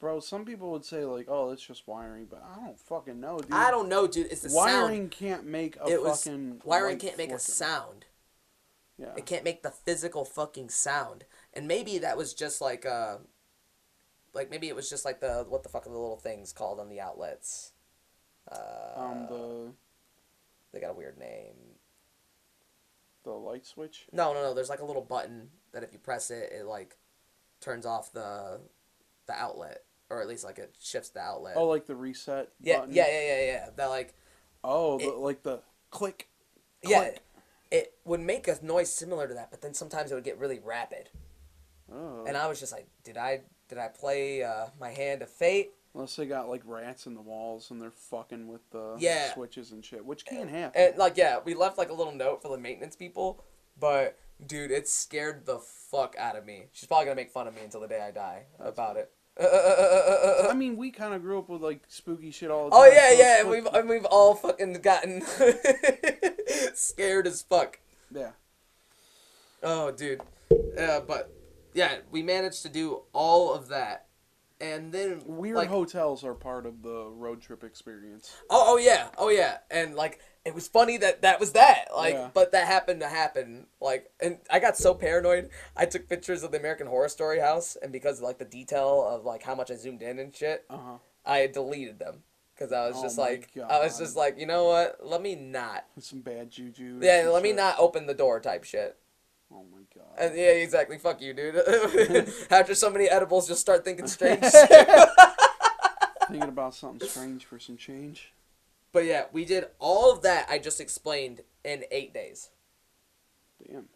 Bro, some people would say like, "Oh, it's just wiring," but I don't fucking know, dude. I don't know, dude. It's the sound. wiring can't make a it was fucking wiring can't make a sound. Yeah. It can't make the physical fucking sound. And maybe that was just like uh like maybe it was just like the what the fuck are the little things called on the outlets? Uh Um, the they got a weird name. the light switch. No, no, no, there's like a little button that if you press it it like turns off the the outlet or at least like it shifts the outlet. Oh, like the reset. yeah, button. yeah, yeah, yeah, yeah. That like Oh, the, It- like the click. yeah, click. it would make a noise similar to that, but then sometimes it would get really rapid. Oh. And I was just like, did I did I play uh, my hand of fate? Unless they got like rats in the walls and they're fucking with the Yeah. switches and shit, which can happen. And like, yeah, we left like a little note for the maintenance people, but dude, it scared the fuck out of me. She's probably gonna make fun of me until the day I die about it. I mean, we kind of grew up with like spooky shit all the time. oh yeah, so yeah, and we've and we've all fucking gotten scared as fuck. Yeah. Oh, dude. Yeah, but yeah, we managed to do all of that, and then Weird like, hotels are part of the road trip experience. Oh, oh yeah, oh yeah, and like it was funny that that was that. Like, Yeah. but that happened to happen. Like, and I got so paranoid. I took pictures of the American Horror Story house, and because of like the detail of like how much I zoomed in and shit, Uh huh. I deleted them because I was Oh just like, I was just like, you know what? Let me not. Some bad juju. Yeah, let me shit. not open the door type shit. Oh my god. And yeah, exactly. Fuck you, dude. After so many edibles, just start thinking strange. Thinking about something strange for some change. but yeah, we did all of that I just explained in eight days. Damn.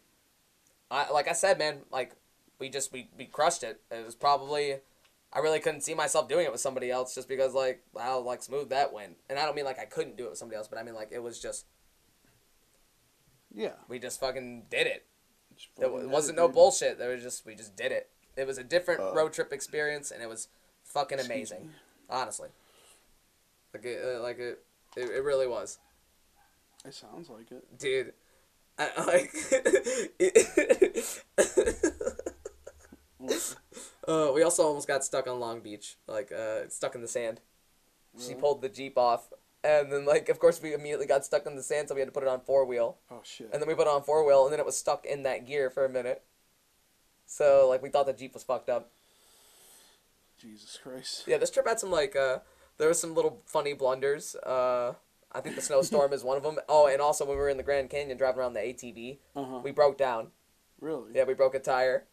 I like I said, man, like we just we, we crushed it. It was probably I really couldn't see myself doing it with somebody else just because like how like smooth that went. And I don't mean like I couldn't do it with somebody else, but I mean like it was just Yeah. we just fucking did it. Just It fucking did wasn't no bullshit. There was just we just did it. It was a different Uh, road trip experience, and it was fucking amazing. Honestly, like it, uh, like it, it, it really was, It sounds like it. dude. I, like? uh, we also almost got stuck on Long Beach, like uh, stuck in the sand. She pulled the jeep off, and then like of course we immediately got stuck in the sand, so we had to put it on four wheel. Oh shit. And then we put it on four wheel, and then it was stuck in that gear for a minute. So like we thought the Jeep was fucked up. Jesus Christ. Yeah, this trip had some like uh, there was some little funny blunders. Uh, I think the snowstorm is one of them. Oh, and also when we were in the Grand Canyon driving around the ATV, Uh huh. we broke down. Really? Yeah, we broke a tire.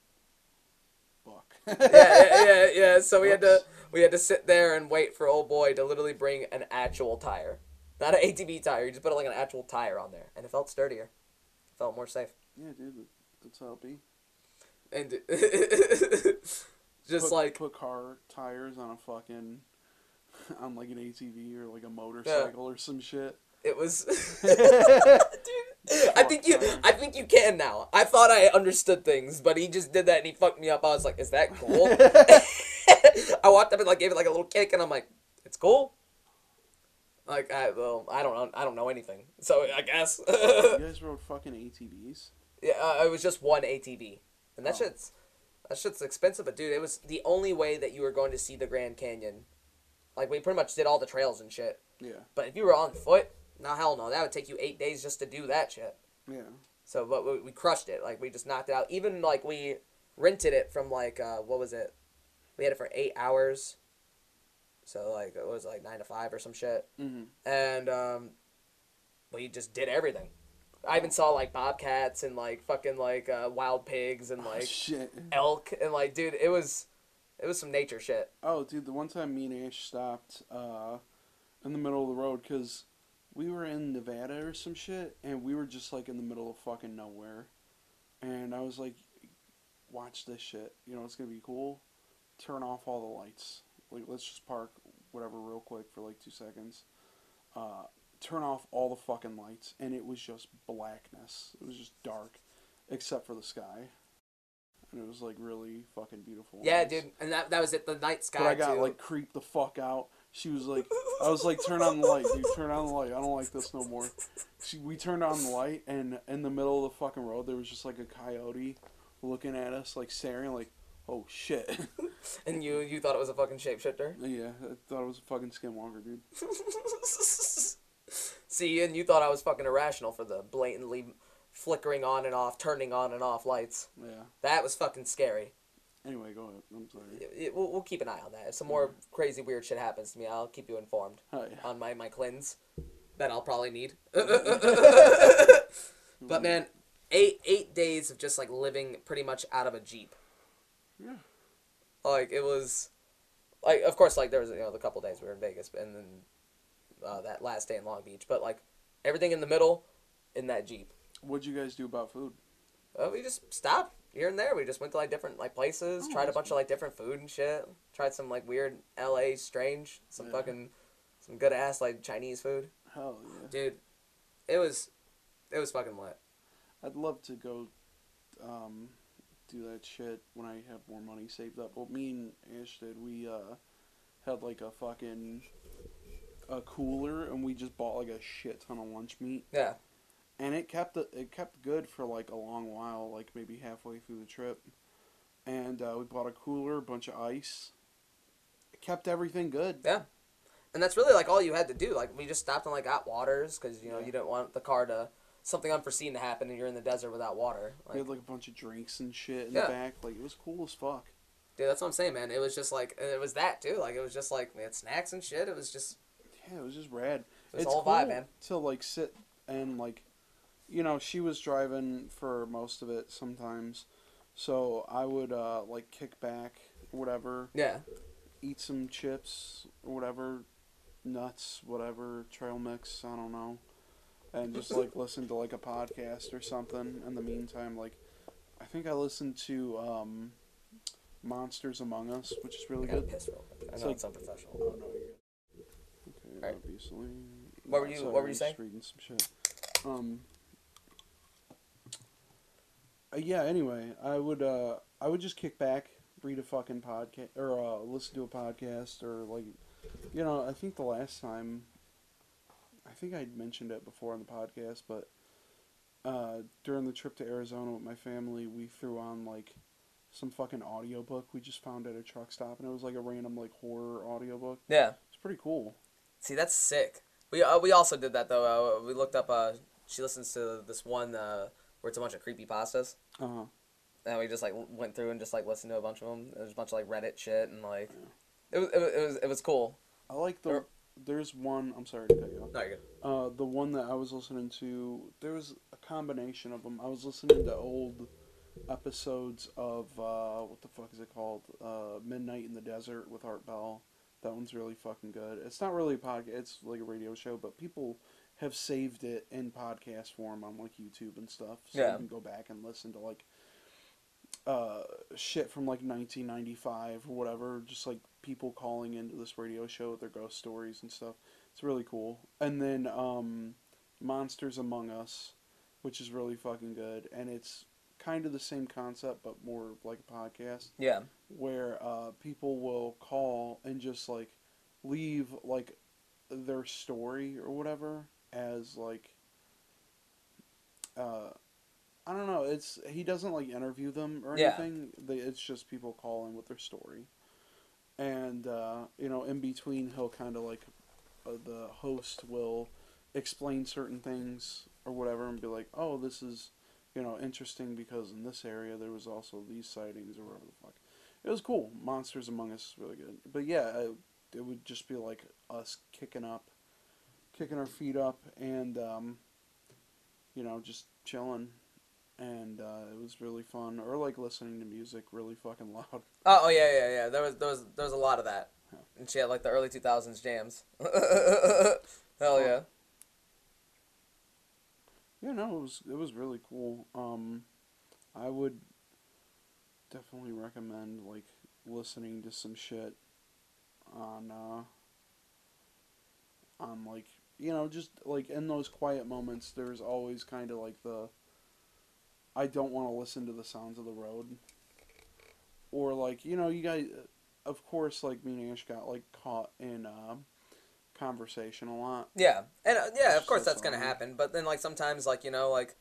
Yeah, yeah, yeah, yeah. So we had to we had to sit there and wait for old boy to literally bring an actual tire, not an ATV tire. You just put like an actual tire on there, and it felt sturdier. It felt more safe. Yeah, dude. that- That's how it be. And just put, like put car tires on a fucking on like an ATV or like a motorcycle or some shit. It was. Dude, I think you. I think you can now. I thought I understood things, but he just did that and he fucked me up. I was like, "Is that cool?" I walked up and like gave it like a little kick, and I'm like, "It's cool." Like I well, I don't know. I don't know anything, so I guess. you guys rode fucking ATVs. yeah, uh, it was just one ATV, and that Oh. shit's that shit's expensive. But dude, it was the only way that you were going to see the Grand Canyon. Like we pretty much did all the trails and shit. Yeah. But if you were on foot, no hell no, that would take you eight days just to do that shit. Yeah. So, but we, we crushed it. Like we just knocked it out. Even like we rented it from like uh, what was it? We had it for eight hours. So like it was like nine to five or some shit, Mm-hmm. and um, we just did everything. I even saw like bobcats and like fucking like uh, wild pigs and like shit. elk and like dude, it was it was some nature shit. Oh, dude, the one time me and Ash stopped uh, in the middle of the road because we were in Nevada or some shit, and we were just like in the middle of fucking nowhere, and I was like, "Watch this shit. You know, it's gonna be cool. Turn off all the lights. Like, let's just park whatever real quick for like two seconds. Uh, turn off all the fucking lights, and it was just blackness. It was just dark, except for the sky." And it was like really fucking beautiful. Yeah, dude, and that that was it. The night sky But I got too. like creeped the fuck out. She was like, I was like, turn on the light, dude. Turn on the light. I don't like this no more. She, we turned on the light, and in the middle of the fucking road, there was just like a coyote looking at us, like staring, like, oh shit. and you you thought it was a fucking shapeshifter. yeah, I thought it was a fucking skinwalker, dude. See, and you thought I was fucking irrational for the blatantly flickering on and off, turning on and off lights. Yeah. That was fucking scary. Anyway, go ahead. I'm sorry. It- it- we'll, we'll keep an eye on that. If some more crazy weird shit happens to me, I'll keep you informed Hi. on my, my cleanse that I'll probably need. but man, eight eight days of just like living pretty much out of a jeep. Yeah. Like it was, like of course like there was you know the couple days we were in Vegas and then uh, that last day in Long Beach, but like everything in the middle in that jeep. What'd you guys do about food? Uh, we just stopped here and there. We just went to like different like places, Oh, tried a bunch of like different food and shit. Tried some like weird L.A. strange, some Yeah. fucking some good ass like Chinese food, Hell yeah. dude. It was, it was fucking lit. I'd love to go um, do that shit when I have more money saved up. Well me and Ash did, we uh, had like a fucking a cooler, and we just bought like a shit ton of lunch meat, Yeah, and it kept it, it kept good for like a long while, like maybe halfway through the trip. And uh, we bought a cooler, a bunch of ice. It kept everything good. yeah. And that's really like all you had to do. Like we just stopped and like got waters because you know Yeah. you didn't want the car to something unforeseen to happen and you're in the desert without water. we had like a bunch of drinks and shit in Yeah. the back. Like it was cool as fuck. dude, that's what I'm saying, man. It was just like it was that too. Like it was just like we had snacks and shit. It was just Yeah, it was just rad. it was it's whole cool vibe, man. to like sit and like you know she was driving for most of it sometimes so i would uh like kick back whatever Yeah. eat some chips or whatever nuts whatever trail mix i don't know and just like listen to like a podcast or something in the meantime like i think i listened to um monsters among us which is really good piss real quick. I It's know like- it's unprofessional. Oh no, you're good. Okay, Alright. obviously. What were you- Sorry, what were you saying? Reading some shit. Um. Uh, yeah. Anyway, I would uh I would just kick back, read a fucking podcast or uh, listen to a podcast or like, you know, I think the last time, I think I mentioned it before on the podcast, but uh, during the trip to Arizona with my family, we threw on like some fucking audiobook we just found at a truck stop, and it was like a random like horror audiobook. Yeah. It's pretty cool. See, that's sick. We uh, we also did that though. Uh, we looked up. Uh, she listens to this one uh, where it's a bunch of creepy pastas, Uh huh. and we just like went through and just like listened to a bunch of them. There's a bunch of like Reddit shit and like, it was it was it was, it was cool. I like the. There's one. I'm sorry to cut you off. No, good. Uh, the one that I was listening to, there was a combination of them. I was listening to old episodes of uh, what the fuck is it called? Uh, Midnight in the Desert with Art Bell. That one's really fucking good. It's not really a podcast; it's like a radio show, but people have saved it in podcast form on like YouTube and stuff, so Yeah. you can go back and listen to like uh, shit from like 1995 or whatever. Just like people calling into this radio show with their ghost stories and stuff. It's really cool. And then um, Monsters Among Us, which is really fucking good, and it's kind of the same concept but more like a podcast Yeah. where uh, people will call and just like leave like their story or whatever as like uh, I don't know. It's he doesn't like interview them or Yeah. anything. They, it's just people calling with their story, and uh, you know, in between, he'll kind of like uh, the host will explain certain things or whatever, and be like, "Oh, this is." You know, interesting because in this area there was also these sightings or whatever the fuck. It was cool. Monsters Among Us is really good. But yeah, it, it would just be like us kicking up, kicking our feet up, and um, you know, just chilling. And uh, it was really fun. Or like listening to music really fucking loud. Oh, oh yeah, yeah, yeah. There was there was there was a lot of that, Yeah. and she had like the early two thousands jams. Hell yeah. Yeah, no, it was it was really cool. Um, I would definitely recommend like listening to some shit on uh on like you know just like in those quiet moments. There's always kind of like the I don't want to listen to the sounds of the road, or like you know you guys, of course, like me and Ash got like caught in uh, conversation a lot. Yeah, and uh, yeah, of course that's gonna happen. But then like sometimes like you know like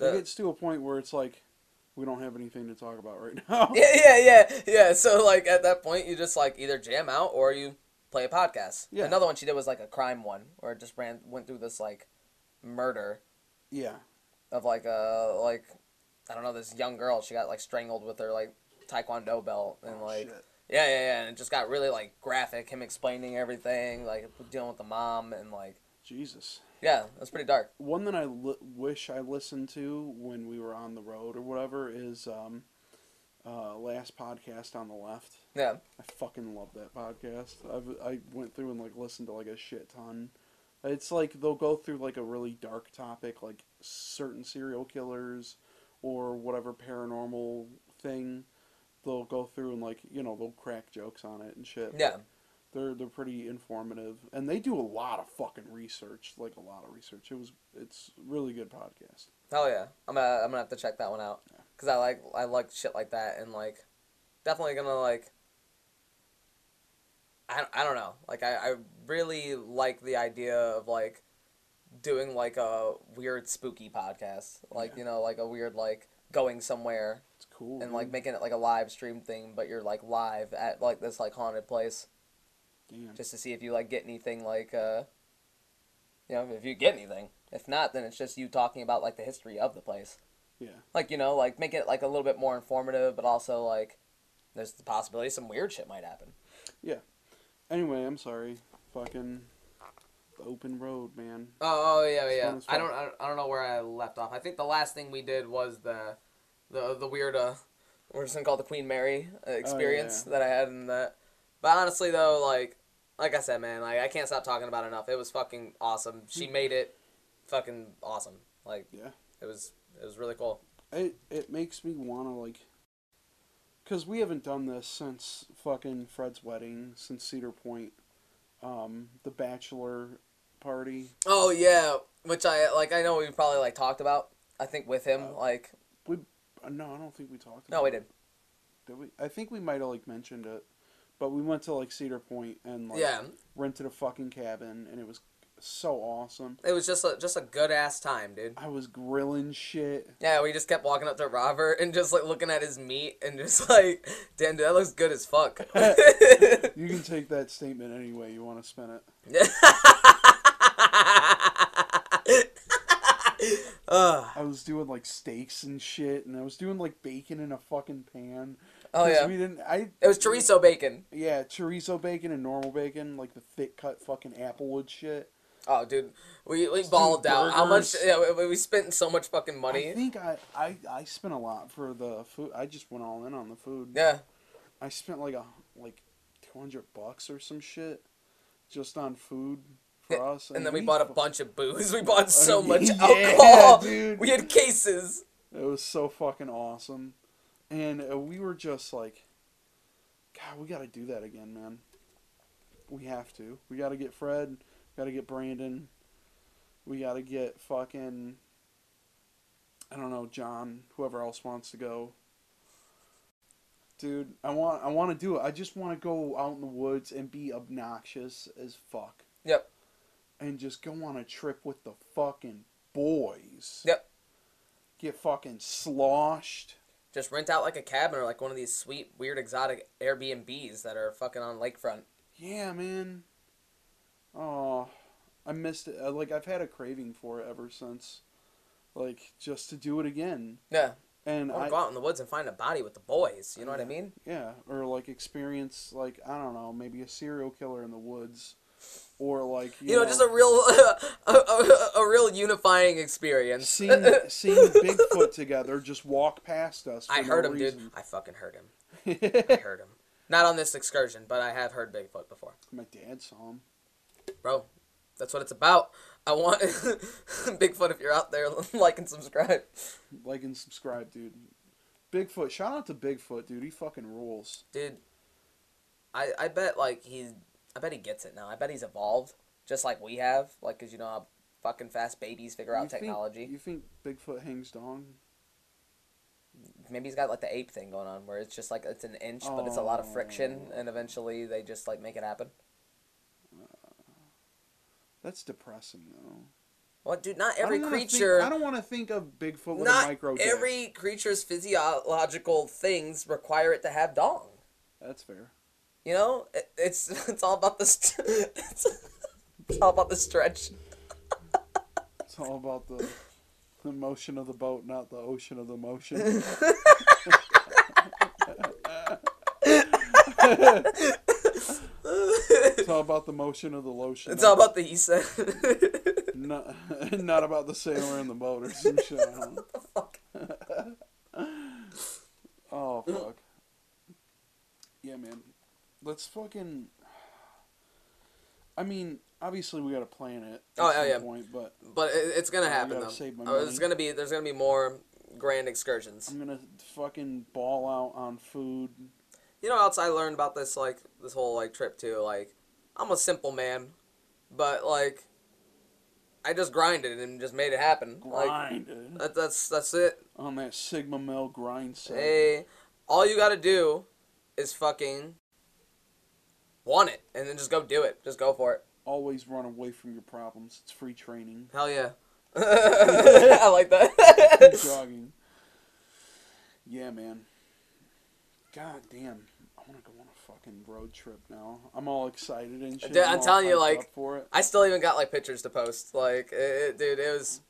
it gets to a point where it's like we don't have anything to talk about right now. yeah yeah yeah yeah. So like at that point you just like either jam out or you play a podcast. Yeah. Another one she did was like a crime one where it just ran went through this like murder yeah. of like a like I don't know this young girl she got like strangled with her like taekwondo belt and Oh, like shit. yeah yeah yeah and it just got really like graphic him explaining everything like dealing with the mom and like Jesus. yeah that's pretty dark One that I li- wish I listened to when we were on the road or whatever is um, uh, last podcast on the left. yeah I fucking love that podcast. I've, I went through and like listened to like a shit ton. It's like they'll go through like a really dark topic, like certain serial killers or whatever paranormal thing. They'll go through and like you know they'll crack jokes on it and shit. yeah they're they're pretty informative and they do a lot of fucking research, like a lot of research. It was it's really good podcast. Oh yeah, I'm gonna I'm gonna have to check that one out Yeah. Because I like I like shit like that and like definitely gonna like I, I don't know like I, I really like the idea of like doing like a weird spooky podcast like Yeah. you know like a weird like going somewhere It's cool. and like making it like a live stream thing but you're like live at like this like haunted place Damn. just to see if you like get anything like uh you know if you get anything if not then it's just you talking about like the history of the place yeah. like you know like make it like a little bit more informative but also like there's the possibility some weird shit might happen Yeah. Anyway, I'm sorry. Fucking open road, man. oh, oh yeah yeah I don't, I don't i don't know where i left off i think the last thing we did was the the the weird uh we're just gonna call it the queen mary uh, experience yeah. that i had in that but honestly though like like i said man like i can't stop talking about it enough it was fucking awesome she made it fucking awesome like Yeah. it was it was really cool It it makes me wanna like, cause we haven't done this since fucking Fred's wedding, since Cedar Point, um, the bachelor party. oh yeah which i like i know we probably like talked about i think with him Uh, like we. No, I don't think we talked. No, we it. did. Did we? I think we might have like mentioned it, but we went to like Cedar Point and like Yeah, rented a fucking cabin, and it was so awesome. it was just a just a good ass time, dude. I was grilling shit. Yeah, we just kept walking up to Robert and just like looking at his meat and just like, damn, dude, that looks good as fuck. You can take that statement any way you want to spin it. Ugh. I was doing like steaks and shit, and I was doing like bacon in a fucking pan. oh yeah, we didn't. I it was chorizo bacon. yeah, chorizo bacon and normal bacon, like the thick cut fucking applewood shit. Oh, dude, we we balled out. How much? Yeah, we, we spent so much fucking money. I think I, I I spent a lot for the food. I just went all in on the food. Yeah, I spent like a like two hundred bucks or some shit just on food for us. and then we bought a bunch of booze. We bought so much Yeah, alcohol. dude. We had cases. It was so fucking awesome, and uh, we were just like, God, we got to do that again, man. We have to. We got to get Fred. Got to get Brandon. We got to get fucking. I don't know, John. Whoever else wants to go. Dude, I want I want to do it. I just want to go out in the woods and be obnoxious as fuck. Yep. And just go on a trip with the fucking boys. Yep. Get fucking sloshed. Just rent out like a cabin or like one of these sweet, weird, exotic Airbnbs that are fucking on lakefront. Yeah, man. Oh, I missed it. Like I've had a craving for it ever since. Like just to do it again, Yeah. and I I go out in the woods and find a body with the boys. You know what I mean? yeah, or like experience like I don't know, maybe a serial killer in the woods, or like you, You, know, just a real, a, a, a real unifying experience. seeing seeing Bigfoot together just walk past us. For I no heard him, dude. reason. I fucking heard him. I heard him. Not on this excursion, but I have heard Bigfoot before. My dad saw him. Bro, that's what it's about. I want Bigfoot if you're out there, like and subscribe. Like and subscribe, dude. Bigfoot. Shout out to Bigfoot, dude. He fucking rules. Dude, I I bet like he's I bet he gets it now. I bet he's evolved just like we have, like cuz you know how fucking fast babies figure out think- technology. you think Bigfoot hangs dong? Maybe he's got like the ape thing going on where it's just like it's an inch but it's a lot of friction Oh. and eventually they just like make it happen. That's depressing, though. What dude, not every don't wanna think- creature I don't want to think of Bigfoot with a not micro. dick. every creature's physiological things require it to have dong. That's fair. You know, it, it's it's all about the st- it's, it's all about the stretch. It's all about the the motion of the boat, not the ocean of the motion. it's all about the motion of the lotion. It's all about the he said. not, not about the sailor in the boat or some shit. Don't know. Fuck. Oh fuck. Yeah, man. Let's fucking. I mean, obviously we gotta plan it. At Oh, yeah, some yeah. Point, but But it, it's gonna happen though. save my Oh, there's money. gonna be there's gonna be more grand excursions. I'm gonna fucking ball out on food. You know, else I learned about this like this whole like trip too. Like, I'm a simple man, but like, I just grinded and just made it happen. Like, Grinded that, that's that's it. on that Sigma male grind set. Hey, all you gotta do is fucking want it, and then just go do it. Just go for it. Always run away from your problems. It's free training. Hell yeah. I like that. Jogging. Yeah, man. God damn. I want to go on a fucking road trip now. I'm all excited and shit. Dude, I'm all telling you, like. I still even got like pictures to post. Like, it, it- dude, it was,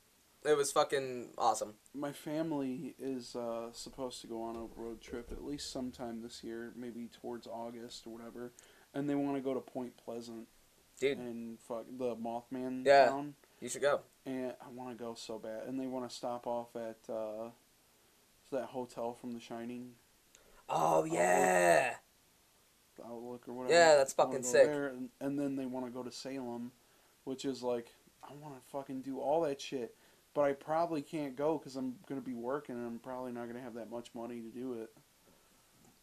it was fucking awesome. My family is uh, supposed to go on a road trip at least sometime this year, maybe towards August or whatever, and they want to go to Point Pleasant Dude, and fuck the Mothman Yeah. town. you should go. And I want to go so bad, and they want to stop off at uh, that hotel from The Shining. Oh yeah. Outlook or whatever. Yeah, that's fucking sick. and, and then they want to go to Salem, which is like I want to fucking do all that shit, but I probably can't go because I'm gonna be working and I'm probably not gonna have that much money to do it.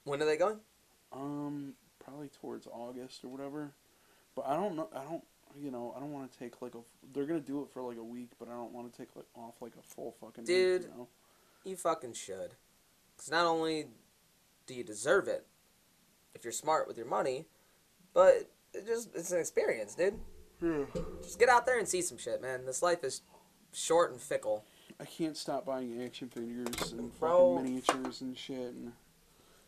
When are they going? Um, probably towards August or whatever, but I don't know. I don't. You know, I don't want to take like a. They're gonna do it for like a week, but I don't want to take like off like a full fucking Dude. Week, you know? You fucking should. Because not only do you deserve it, if you're smart with your money, but it just it's an experience, dude. Yeah. Just get out there and see some shit, man. This life is short and fickle. I can't stop buying action figures and Bro. fucking miniatures and shit. And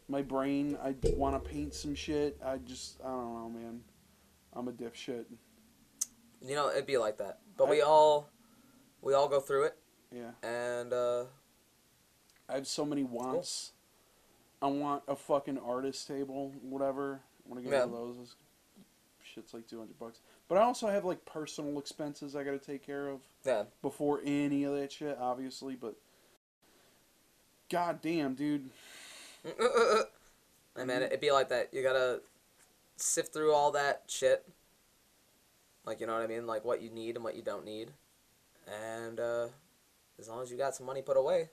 my brain, I want to paint some shit. I just, I don't know, man. I'm a dipshit. You know, it'd be like that. But we all we all go through it Yeah. and uh I have so many wants. I want a fucking artist table, whatever. I want to get Yeah. one of those. Shit's like 200 bucks. But I also have like personal expenses I got to take care of yeah. before any of that shit, obviously. But god damn, dude. I mean, it'd be like that. You gotta sift through all that shit. Like, you know what I mean? Like, what you need and what you don't need. And, uh, as long as you got some money put away,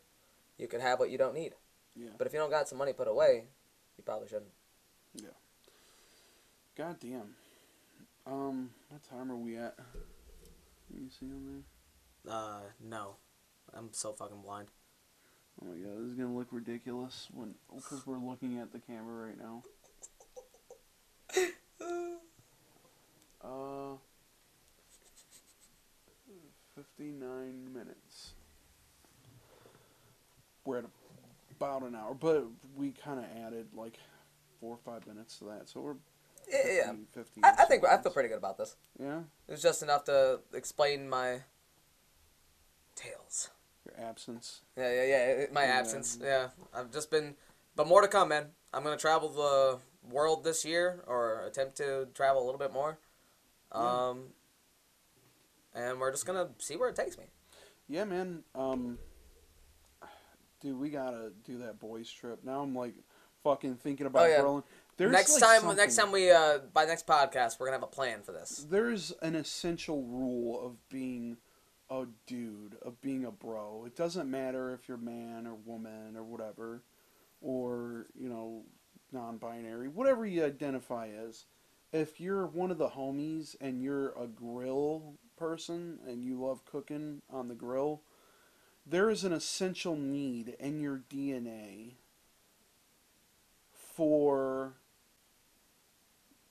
you can have what you don't need. Yeah. But if you don't got some money put away, you probably shouldn't. Yeah. God damn. Um, what time are we at? Can you see on there? Uh, no. I'm so fucking blind. Oh my god, this is gonna look ridiculous when because we're looking at the camera right now. Uh, fifty-nine minutes. We're at about an hour, but we kind of added like four or five minutes to that, so we're Yeah, yeah. 50, 50 I, I think I feel pretty good about this. Yeah, It was just enough to explain my tales. your absence. Yeah, yeah, yeah. My Yeah. absence. Yeah, I've just been, but more to come, man. I'm gonna travel the world this year, or attempt to travel a little bit more. Yeah. Um, and we're just gonna see where it takes me. Yeah, man. Um, dude, we gotta do that boys trip. Now I'm like fucking thinking about Oh, yeah. Berlin. There's next like, time, next time we, uh, by next podcast, we're gonna have a plan for this. there's an essential rule of being a dude, of being a bro. It doesn't matter if you're man or woman or whatever, or you know, non-binary, whatever you identify as. If you're one of the homies and you're a grill person and you love cooking on the grill, there is an essential need in your DNA for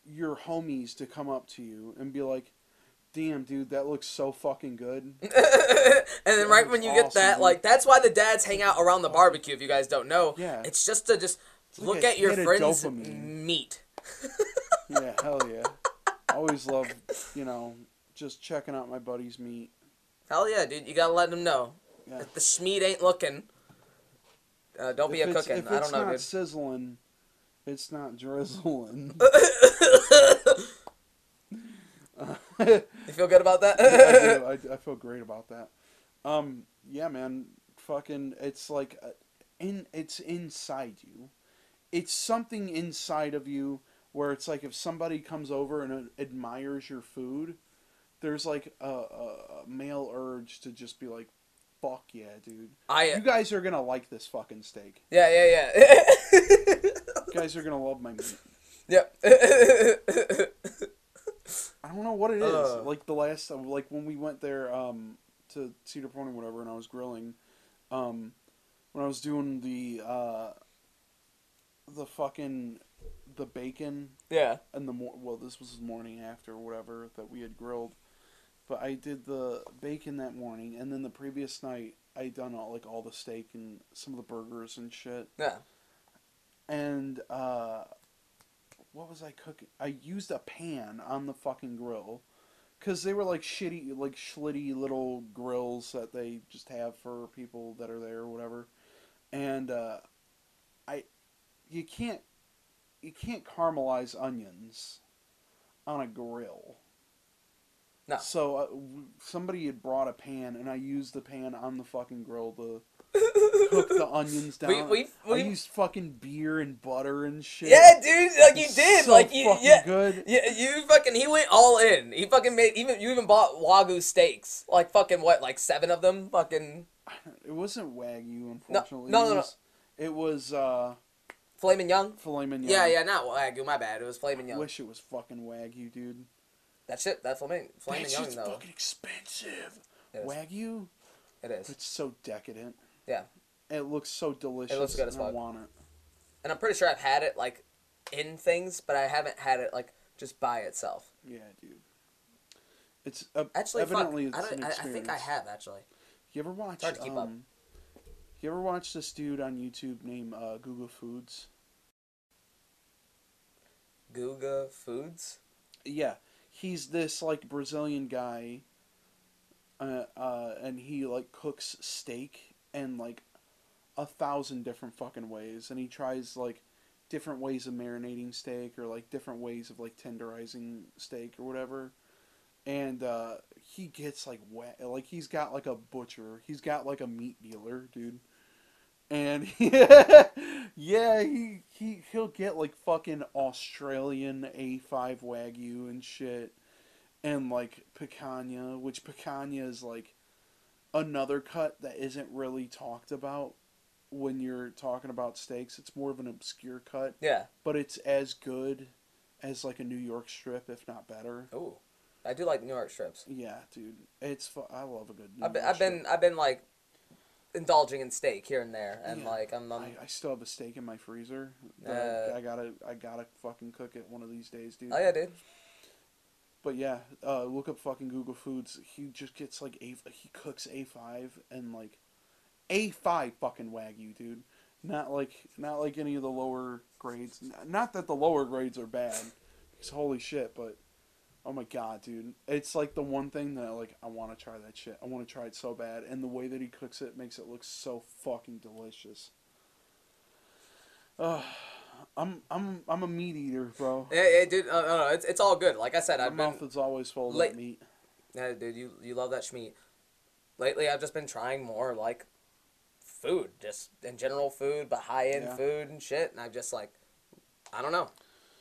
your homies to come up to you and be like, "Damn, dude, that looks so fucking good." and then right when you get that, dude. like that's why the dads hang out around the oh. barbecue. If you guys don't know, Yeah. it's just to just like look a at your friends' meat. yeah, hell yeah. I always love, you know, just checking out my buddy's meat. Hell yeah, dude! You gotta let them know Yeah. if the schmeat ain't looking. Uh, don't be a cooking. If I don't know, It's not sizzling, it's not drizzling. you feel good about that? I, do. I, I feel great about that. Um, yeah, man, fucking, it's like, uh, in it's inside you. It's something inside of you where it's like if somebody comes over and admires your food, there's like a, a, a male urge to just be like, "Fuck yeah, dude! I You guys are gonna like this fucking steak. yeah yeah yeah. You guys are gonna love my meat." yep. I don't know what it is. Ugh. Like the last, like when we went there um, to Cedar Point or whatever, and I was grilling, um, when I was doing the uh, the fucking the bacon yeah. and the more well, this was the morning after or whatever that we had grilled, but I did the bacon that morning, and then the previous night I done all like all the steak and some of the burgers and shit Yeah. and uh, what was I cooking? I used a pan on the fucking grill, cause they were like shitty, like schlitty little grills that they just have for people that are there or whatever, and uh, I, you can't, you can't caramelize onions on a grill. No. So uh, w- somebody had brought a pan, and I used the pan on the fucking grill to cook the onions down. We- we- I used fucking beer and butter and shit. Yeah, dude. Like you did. so like you. fucking Yeah. good. Yeah, you fucking he went all in. He fucking made even you even bought wagyu steaks. Like fucking what, like seven of them? Fucking It wasn't wagyu, unfortunately. no, no, no. was, It was uh, flaming young. filet mignon. Yeah, yeah, not wagyu. My bad. It was flaming I young. wish it was fucking wagyu, dude. That shit. That flaming flaming That young shit's though. fucking expensive. It is. Wagyu, It is. it's so decadent. Yeah. It looks so delicious. It looks good as and I want it. And I'm pretty sure I've had it like in things, but I haven't had it like just by itself. Yeah, dude. It's uh, Actually, evidently fuck, I, it's don't, an I, I think I have actually. You ever watch? hard to keep um, up. You ever watch this dude on YouTube named uh, Guga Foods? Guga Foods. Yeah, he's this like Brazilian guy, uh, uh, and he like cooks steak in like a thousand different fucking ways, and he tries like different ways of marinating steak or like different ways of like tenderizing steak or whatever. And uh, he gets like wet, like he's got like a butcher, he's got like a meat dealer, dude. And yeah, he he he'll get like fucking Australian A5 wagyu and shit, and like picanha, which picanha is like another cut that isn't really talked about when you're talking about steaks. It's more of an obscure cut, Yeah. but it's as good as like a New York strip, if not better. Oh, I do like New York strips. Yeah, dude, it's fu- I love a good. New I've been, York I've been. I've been like indulging in steak here and there, and Yeah. like I'm, I'm I, I still have a steak in my freezer. Uh, I gotta, I gotta fucking cook it one of these days, dude. oh yeah, dude. But yeah, uh, look up fucking Guga Foods. He just gets like a he cooks A five and like A five fucking wagyu, dude. Not like not like any of the lower grades. Not that the lower grades are bad, because holy shit. But oh my god, dude, it's like the one thing that like I want to try that shit. I want to try it so bad, and the way that he cooks it makes it look so fucking delicious. Uh, I'm I'm I'm a meat eater, bro. Yeah, yeah, dude. Uh, no, no, it's, it's all good. Like I said, My I've been, mouth is always full of meat. yeah, dude. You, you love that schmeat. Lately, I've just been trying more like food, just in general food, but high end Yeah. food and shit. And I've just like, I don't know.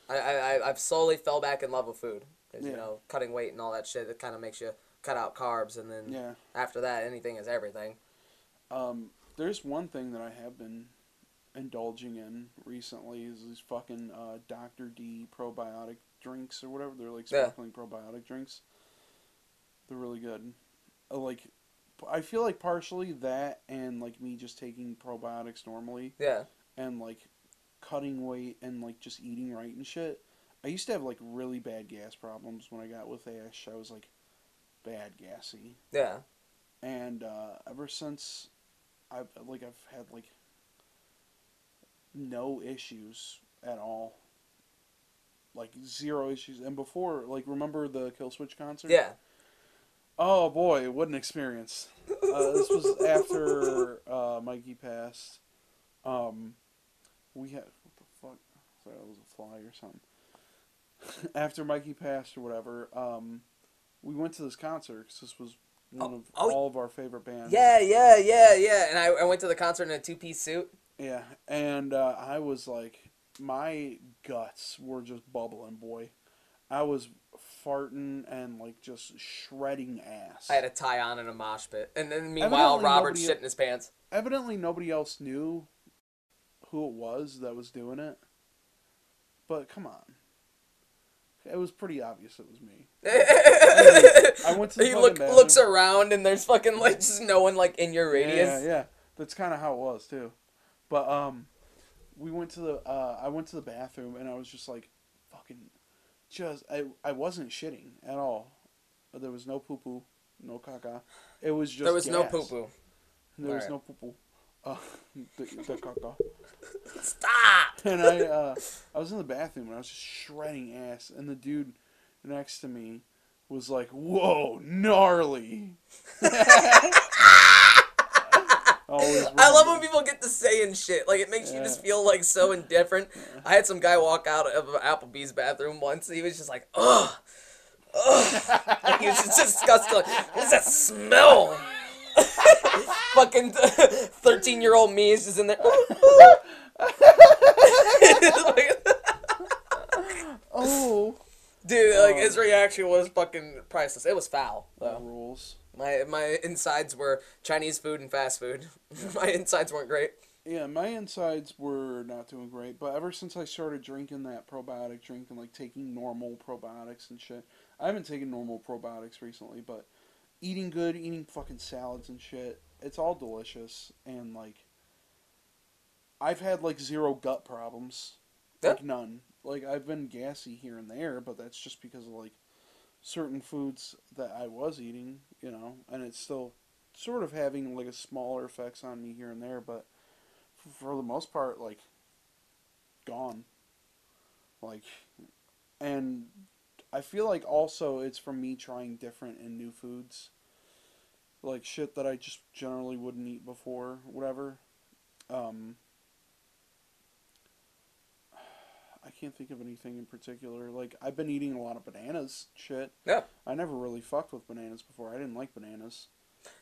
I, I- I've slowly fell back in love with food. Yeah. You know, cutting weight and all that shit. It kind of makes you cut out carbs, and then Yeah. after that, anything is everything. Um, there's one thing that I have been indulging in recently is these fucking uh, Dr. D probiotic drinks or whatever. They're like Yeah. sparkling probiotic drinks. They're really good. Uh, like, I feel like partially that and like me just taking probiotics normally Yeah. and like cutting weight and like just eating right and shit. I used to have like really bad gas problems when I got with Ash. I was like bad gassy Yeah. and uh, ever since I've like I've had like no issues at all, like zero issues. And before, like remember the Killswitch concert? Yeah. Oh boy, what an experience! Uh, this was after uh, Mikey passed. Um, we had what the fuck? Sorry, that was a fly or something. after Mikey passed or whatever, um, we went to this concert 'cause this was one Oh, of oh, all of our favorite bands. Yeah, yeah, yeah, yeah. And I, I went to the concert in a two piece suit. Yeah, and uh, I was like, my guts were just bubbling, boy. I was farting and like just shredding ass. I had a tie on in a mosh pit. And then meanwhile, Evidently Robert's nobody- his pants. Evidently, nobody else knew who it was that was doing it. But come on, it was pretty obvious it was me. I went to the he look, bathroom. looks around and there's fucking like just no one like in your Yeah, radius. yeah. That's kind of how it was too. But um, we went to the uh, I went to the bathroom and I was just like, fucking, just I I wasn't shitting at all. There was no poo poo, no caca. It was just there was no gas. poo poo. There was Alright. no poo poo. Uh, the, the caca. Stop! And I uh, I was in the bathroom and I was just shredding ass, and the dude next to me was like, "Whoa, gnarly." I love when people get to saying shit. Like it makes you just feel like so indifferent. I had some guy walk out of Applebee's bathroom once. He was just like, ugh, ugh. Like, he was just disgusted. Like, what is that smell? Fucking thirteen-year-old me is just in there. Oh, Dude, like Oh. his reaction was fucking priceless. It was foul though. rules. My my insides were Chinese food and fast food. my insides weren't great. Yeah, my insides were not doing great, but ever since I started drinking that probiotic drink and like taking normal probiotics and shit, I haven't taken normal probiotics recently, but eating good, eating fucking salads and shit, it's all delicious and like I've had like zero gut problems, Yeah. like none. Like I've been gassy here and there, but that's just because of like certain foods that I was eating, you know, and it's still sort of having like a smaller effects on me here and there, but for the most part, like gone. Like, and I feel like also it's from me trying different and new foods, like shit that I just generally wouldn't eat before, whatever. Um, I can't think of anything in particular. Like I've been eating a lot of bananas, shit. Yeah. I never really fucked with bananas before. I didn't like bananas.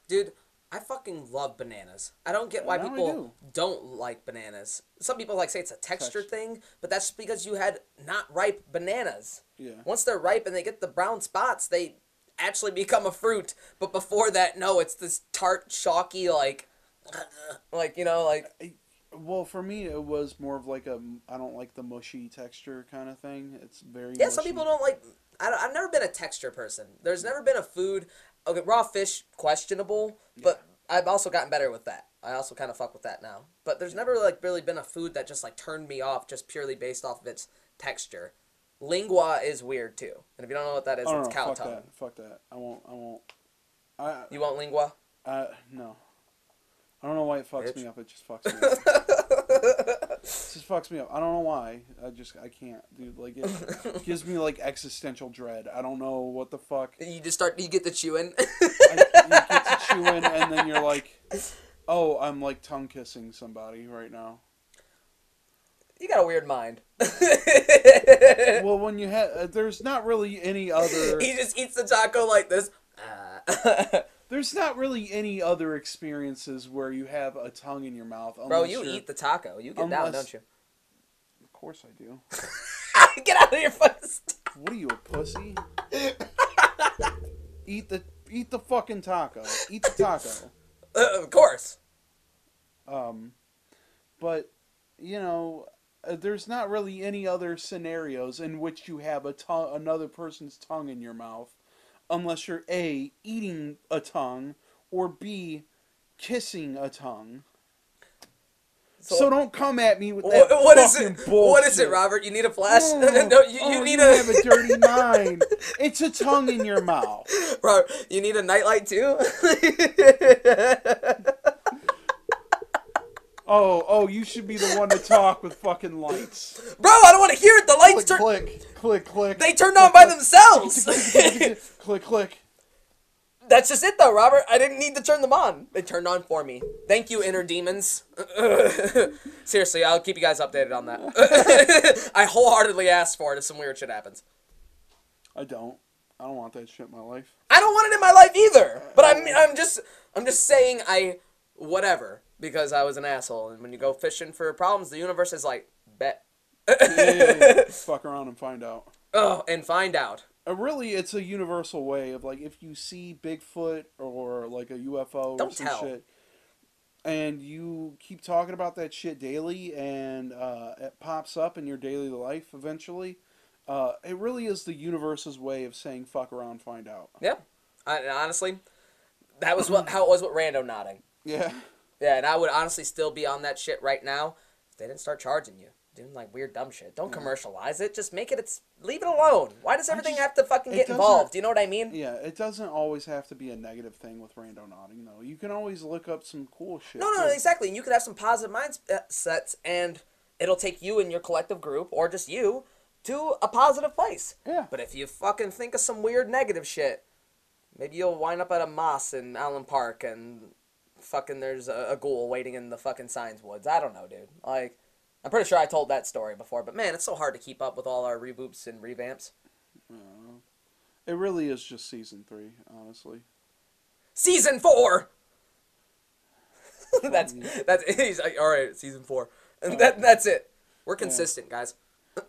Dude, I fucking love bananas. I don't get why people do. don't like bananas. Some people like say it's a texture Text- thing, but that's just because you had not ripe bananas. Yeah. Once they're ripe and they get the brown spots, they actually become a fruit. But before that, no, it's this tart, chalky, like, like you know, like Well, for me, it was more of like a I don't like the mushy texture kind of thing. It's very yeah. Some people don't like. I I've never been a texture person. There's never been a food. Okay, raw fish questionable, but I've also gotten better with that. I also kind of fuck with that now. But there's never like really been a food that just like turned me off just purely based off of its texture. Lengua is weird too, and if you don't know what that is, Oh, it's no, cow fuck tongue. that. Fuck that. I won't. I won't. I. You want lengua? Uh, no. I don't know why it fucks Bitch. me up. It just fucks me up. just fucks me up. I don't know why. I just I can't, dude. Like it gives me like existential dread. I don't know what the fuck. You just start. You get the chewing. I, you get to chewing, and then you're like, oh, I'm like tongue kissing somebody right now. you got a weird mind. Well, when you have, uh, there's not really any other. he just eats the taco like this. Ah. There's not really any other experiences where you have a tongue in your mouth. Bro, you eat the taco. You get down, Unless- don't you? Of course I do. get out of your fucking. st- What are you, a pussy? eat the eat the fucking taco. Eat the taco. Uh, of course. Um, but you know, uh, there's not really any other scenarios in which you have a tongue, another person's tongue in your mouth, unless you're a eating a tongue or b kissing a tongue. So, don't come at me with that What, is it? bullshit. What is it, Robert? You need a flash? Oh, no, you, you oh, need you a have a dirty mind. It's a tongue in your mouth. Robert, you need a nightlight too. Oh, oh, you should be the one to talk with fucking lights. Bro, I don't want to hear it. The lights Click, turn. click, click, click. They turned on by themselves. click, click. That's just it, though, Robert. I didn't need to turn them on. They turned on for me. Thank you, inner demons. Seriously, I'll keep you guys updated on that. I wholeheartedly asked for it if some weird shit happens. I don't. I don't want that shit in my life. I don't want it in my life either. But I'm, I'm just, I'm just saying I, whatever, because I was an asshole. And when you go fishing for problems, the universe is like, bet. Yeah, fuck around and find out. Oh, and find out. Uh, really, it's a universal way of like if you see Bigfoot or like a UFO or Don't some tell. shit, and you keep talking about that shit daily, and uh, it pops up in your daily life eventually. Uh, it really is the universe's way of saying "fuck around, find out." Yeah. I, honestly, that was what how it was with randonauting. Yeah, Yeah, and I would honestly still be on that shit right now if they didn't start charging you. Doing like weird dumb shit. Don't commercialize it. Just make it. It's leave it alone. Why does everything just- have to fucking get involved? Do you know what I mean? yeah. It doesn't always have to be a negative thing with randonauting, though. You can always look up some cool shit. No, no, too. exactly. And you could have some positive mindsets, uh, and it'll take you and your collective group, or just you, to a positive place. Yeah. But if you fucking think of some weird negative shit, maybe you'll wind up at a moss in Allen Park, and fucking there's a, a ghoul waiting in the fucking signs woods. I don't know, dude. Like, I'm pretty sure I told that story before, but man, it's so hard to keep up with all our reboots and revamps. It really is just season three, honestly. Season four. that's that's he's like, all right, season four, and oh. that that's it. We're consistent, guys.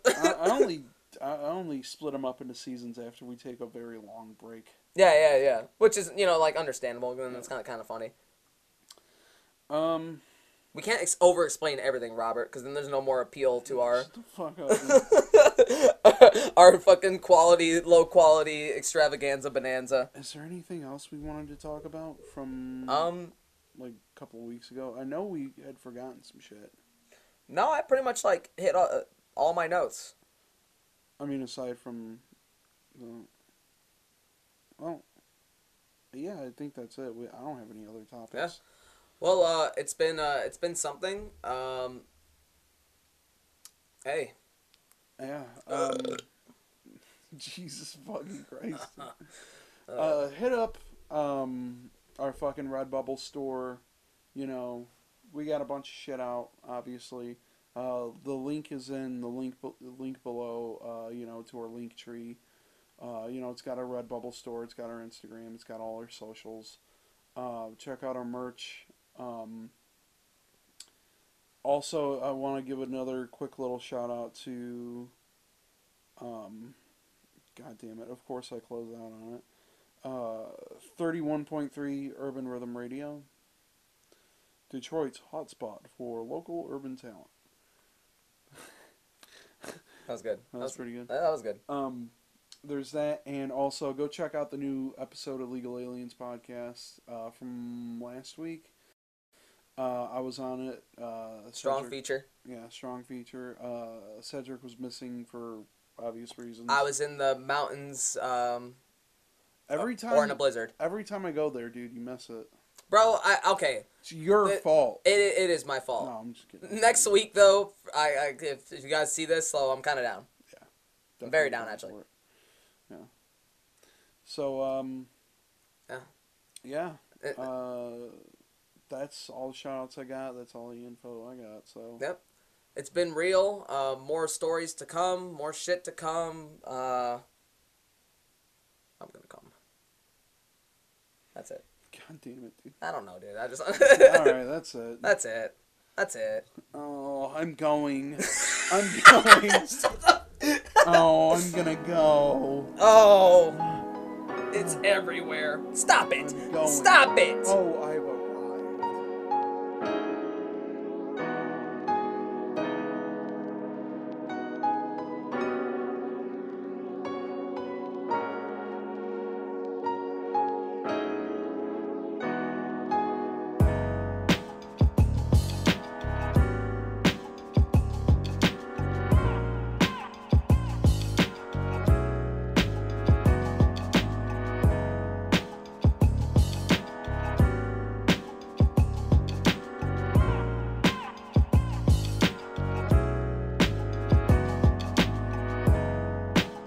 I, I only I only split them up into seasons after we take a very long break. Yeah, yeah, yeah. Which is you know like understandable, and it's kind of kind of funny. Um, We can't ex- over-explain everything, Robert, because then there's no more appeal to our shut the fuck up. our fucking quality, low quality extravaganza bonanza. Is there anything else we wanted to talk about from Um, like a couple of weeks ago? I know we had forgotten some shit. No, I pretty much like hit all, all my notes. I mean, aside from the. Well, yeah, I think that's it. We, I don't have any other topics. Yeah. Well, uh, it's been uh, it's been something. Um, hey, Yeah. Um, Jesus fucking Christ. uh, hit up um, our fucking Redbubble store. You know, we got a bunch of shit out. Obviously, uh, the link is in the link be- link below. Uh, you know, to our link tree. Uh, you know, it's got our Redbubble store. It's got our Instagram. It's got all our socials. Uh, check out our merch. Um, also, I want to give another quick little shout out to. Um, God damn it! Of course, I close out on it. Uh, thirty-one point three Urban Rhythm Radio. Detroit's hotspot for local urban talent. that was good. That was pretty good. That was good. Um, there's that, and also go check out the new episode of Legal Aliens podcast uh, from last week. Uh, I was on it. Uh, Strong Cedric- feature. Yeah, strong feature. Uh, Cedric was missing for obvious reasons. I was in the mountains. Um, every time. or in a blizzard, every time I go there, dude, you miss it. bro. I okay. It's your It- fault. It, it is my fault. no, I'm just kidding. Next week though, I, I if, if you guys see this, so I'm kind of down. Yeah, I'm very down, actually. Yeah. So um. Yeah. Yeah. It- Uh, that's all the shout outs I got. That's all the info I got. So Yep. It's been real. Uh, more stories to come. More shit to come. Uh, I'm gonna come. That's it. God damn it, dude. I don't know, dude. I just. All right, that's it. That's it. That's it. Oh, I'm going. I'm going. Oh, I'm gonna go. Oh, it's everywhere. Stop it. Stop it. Oh, I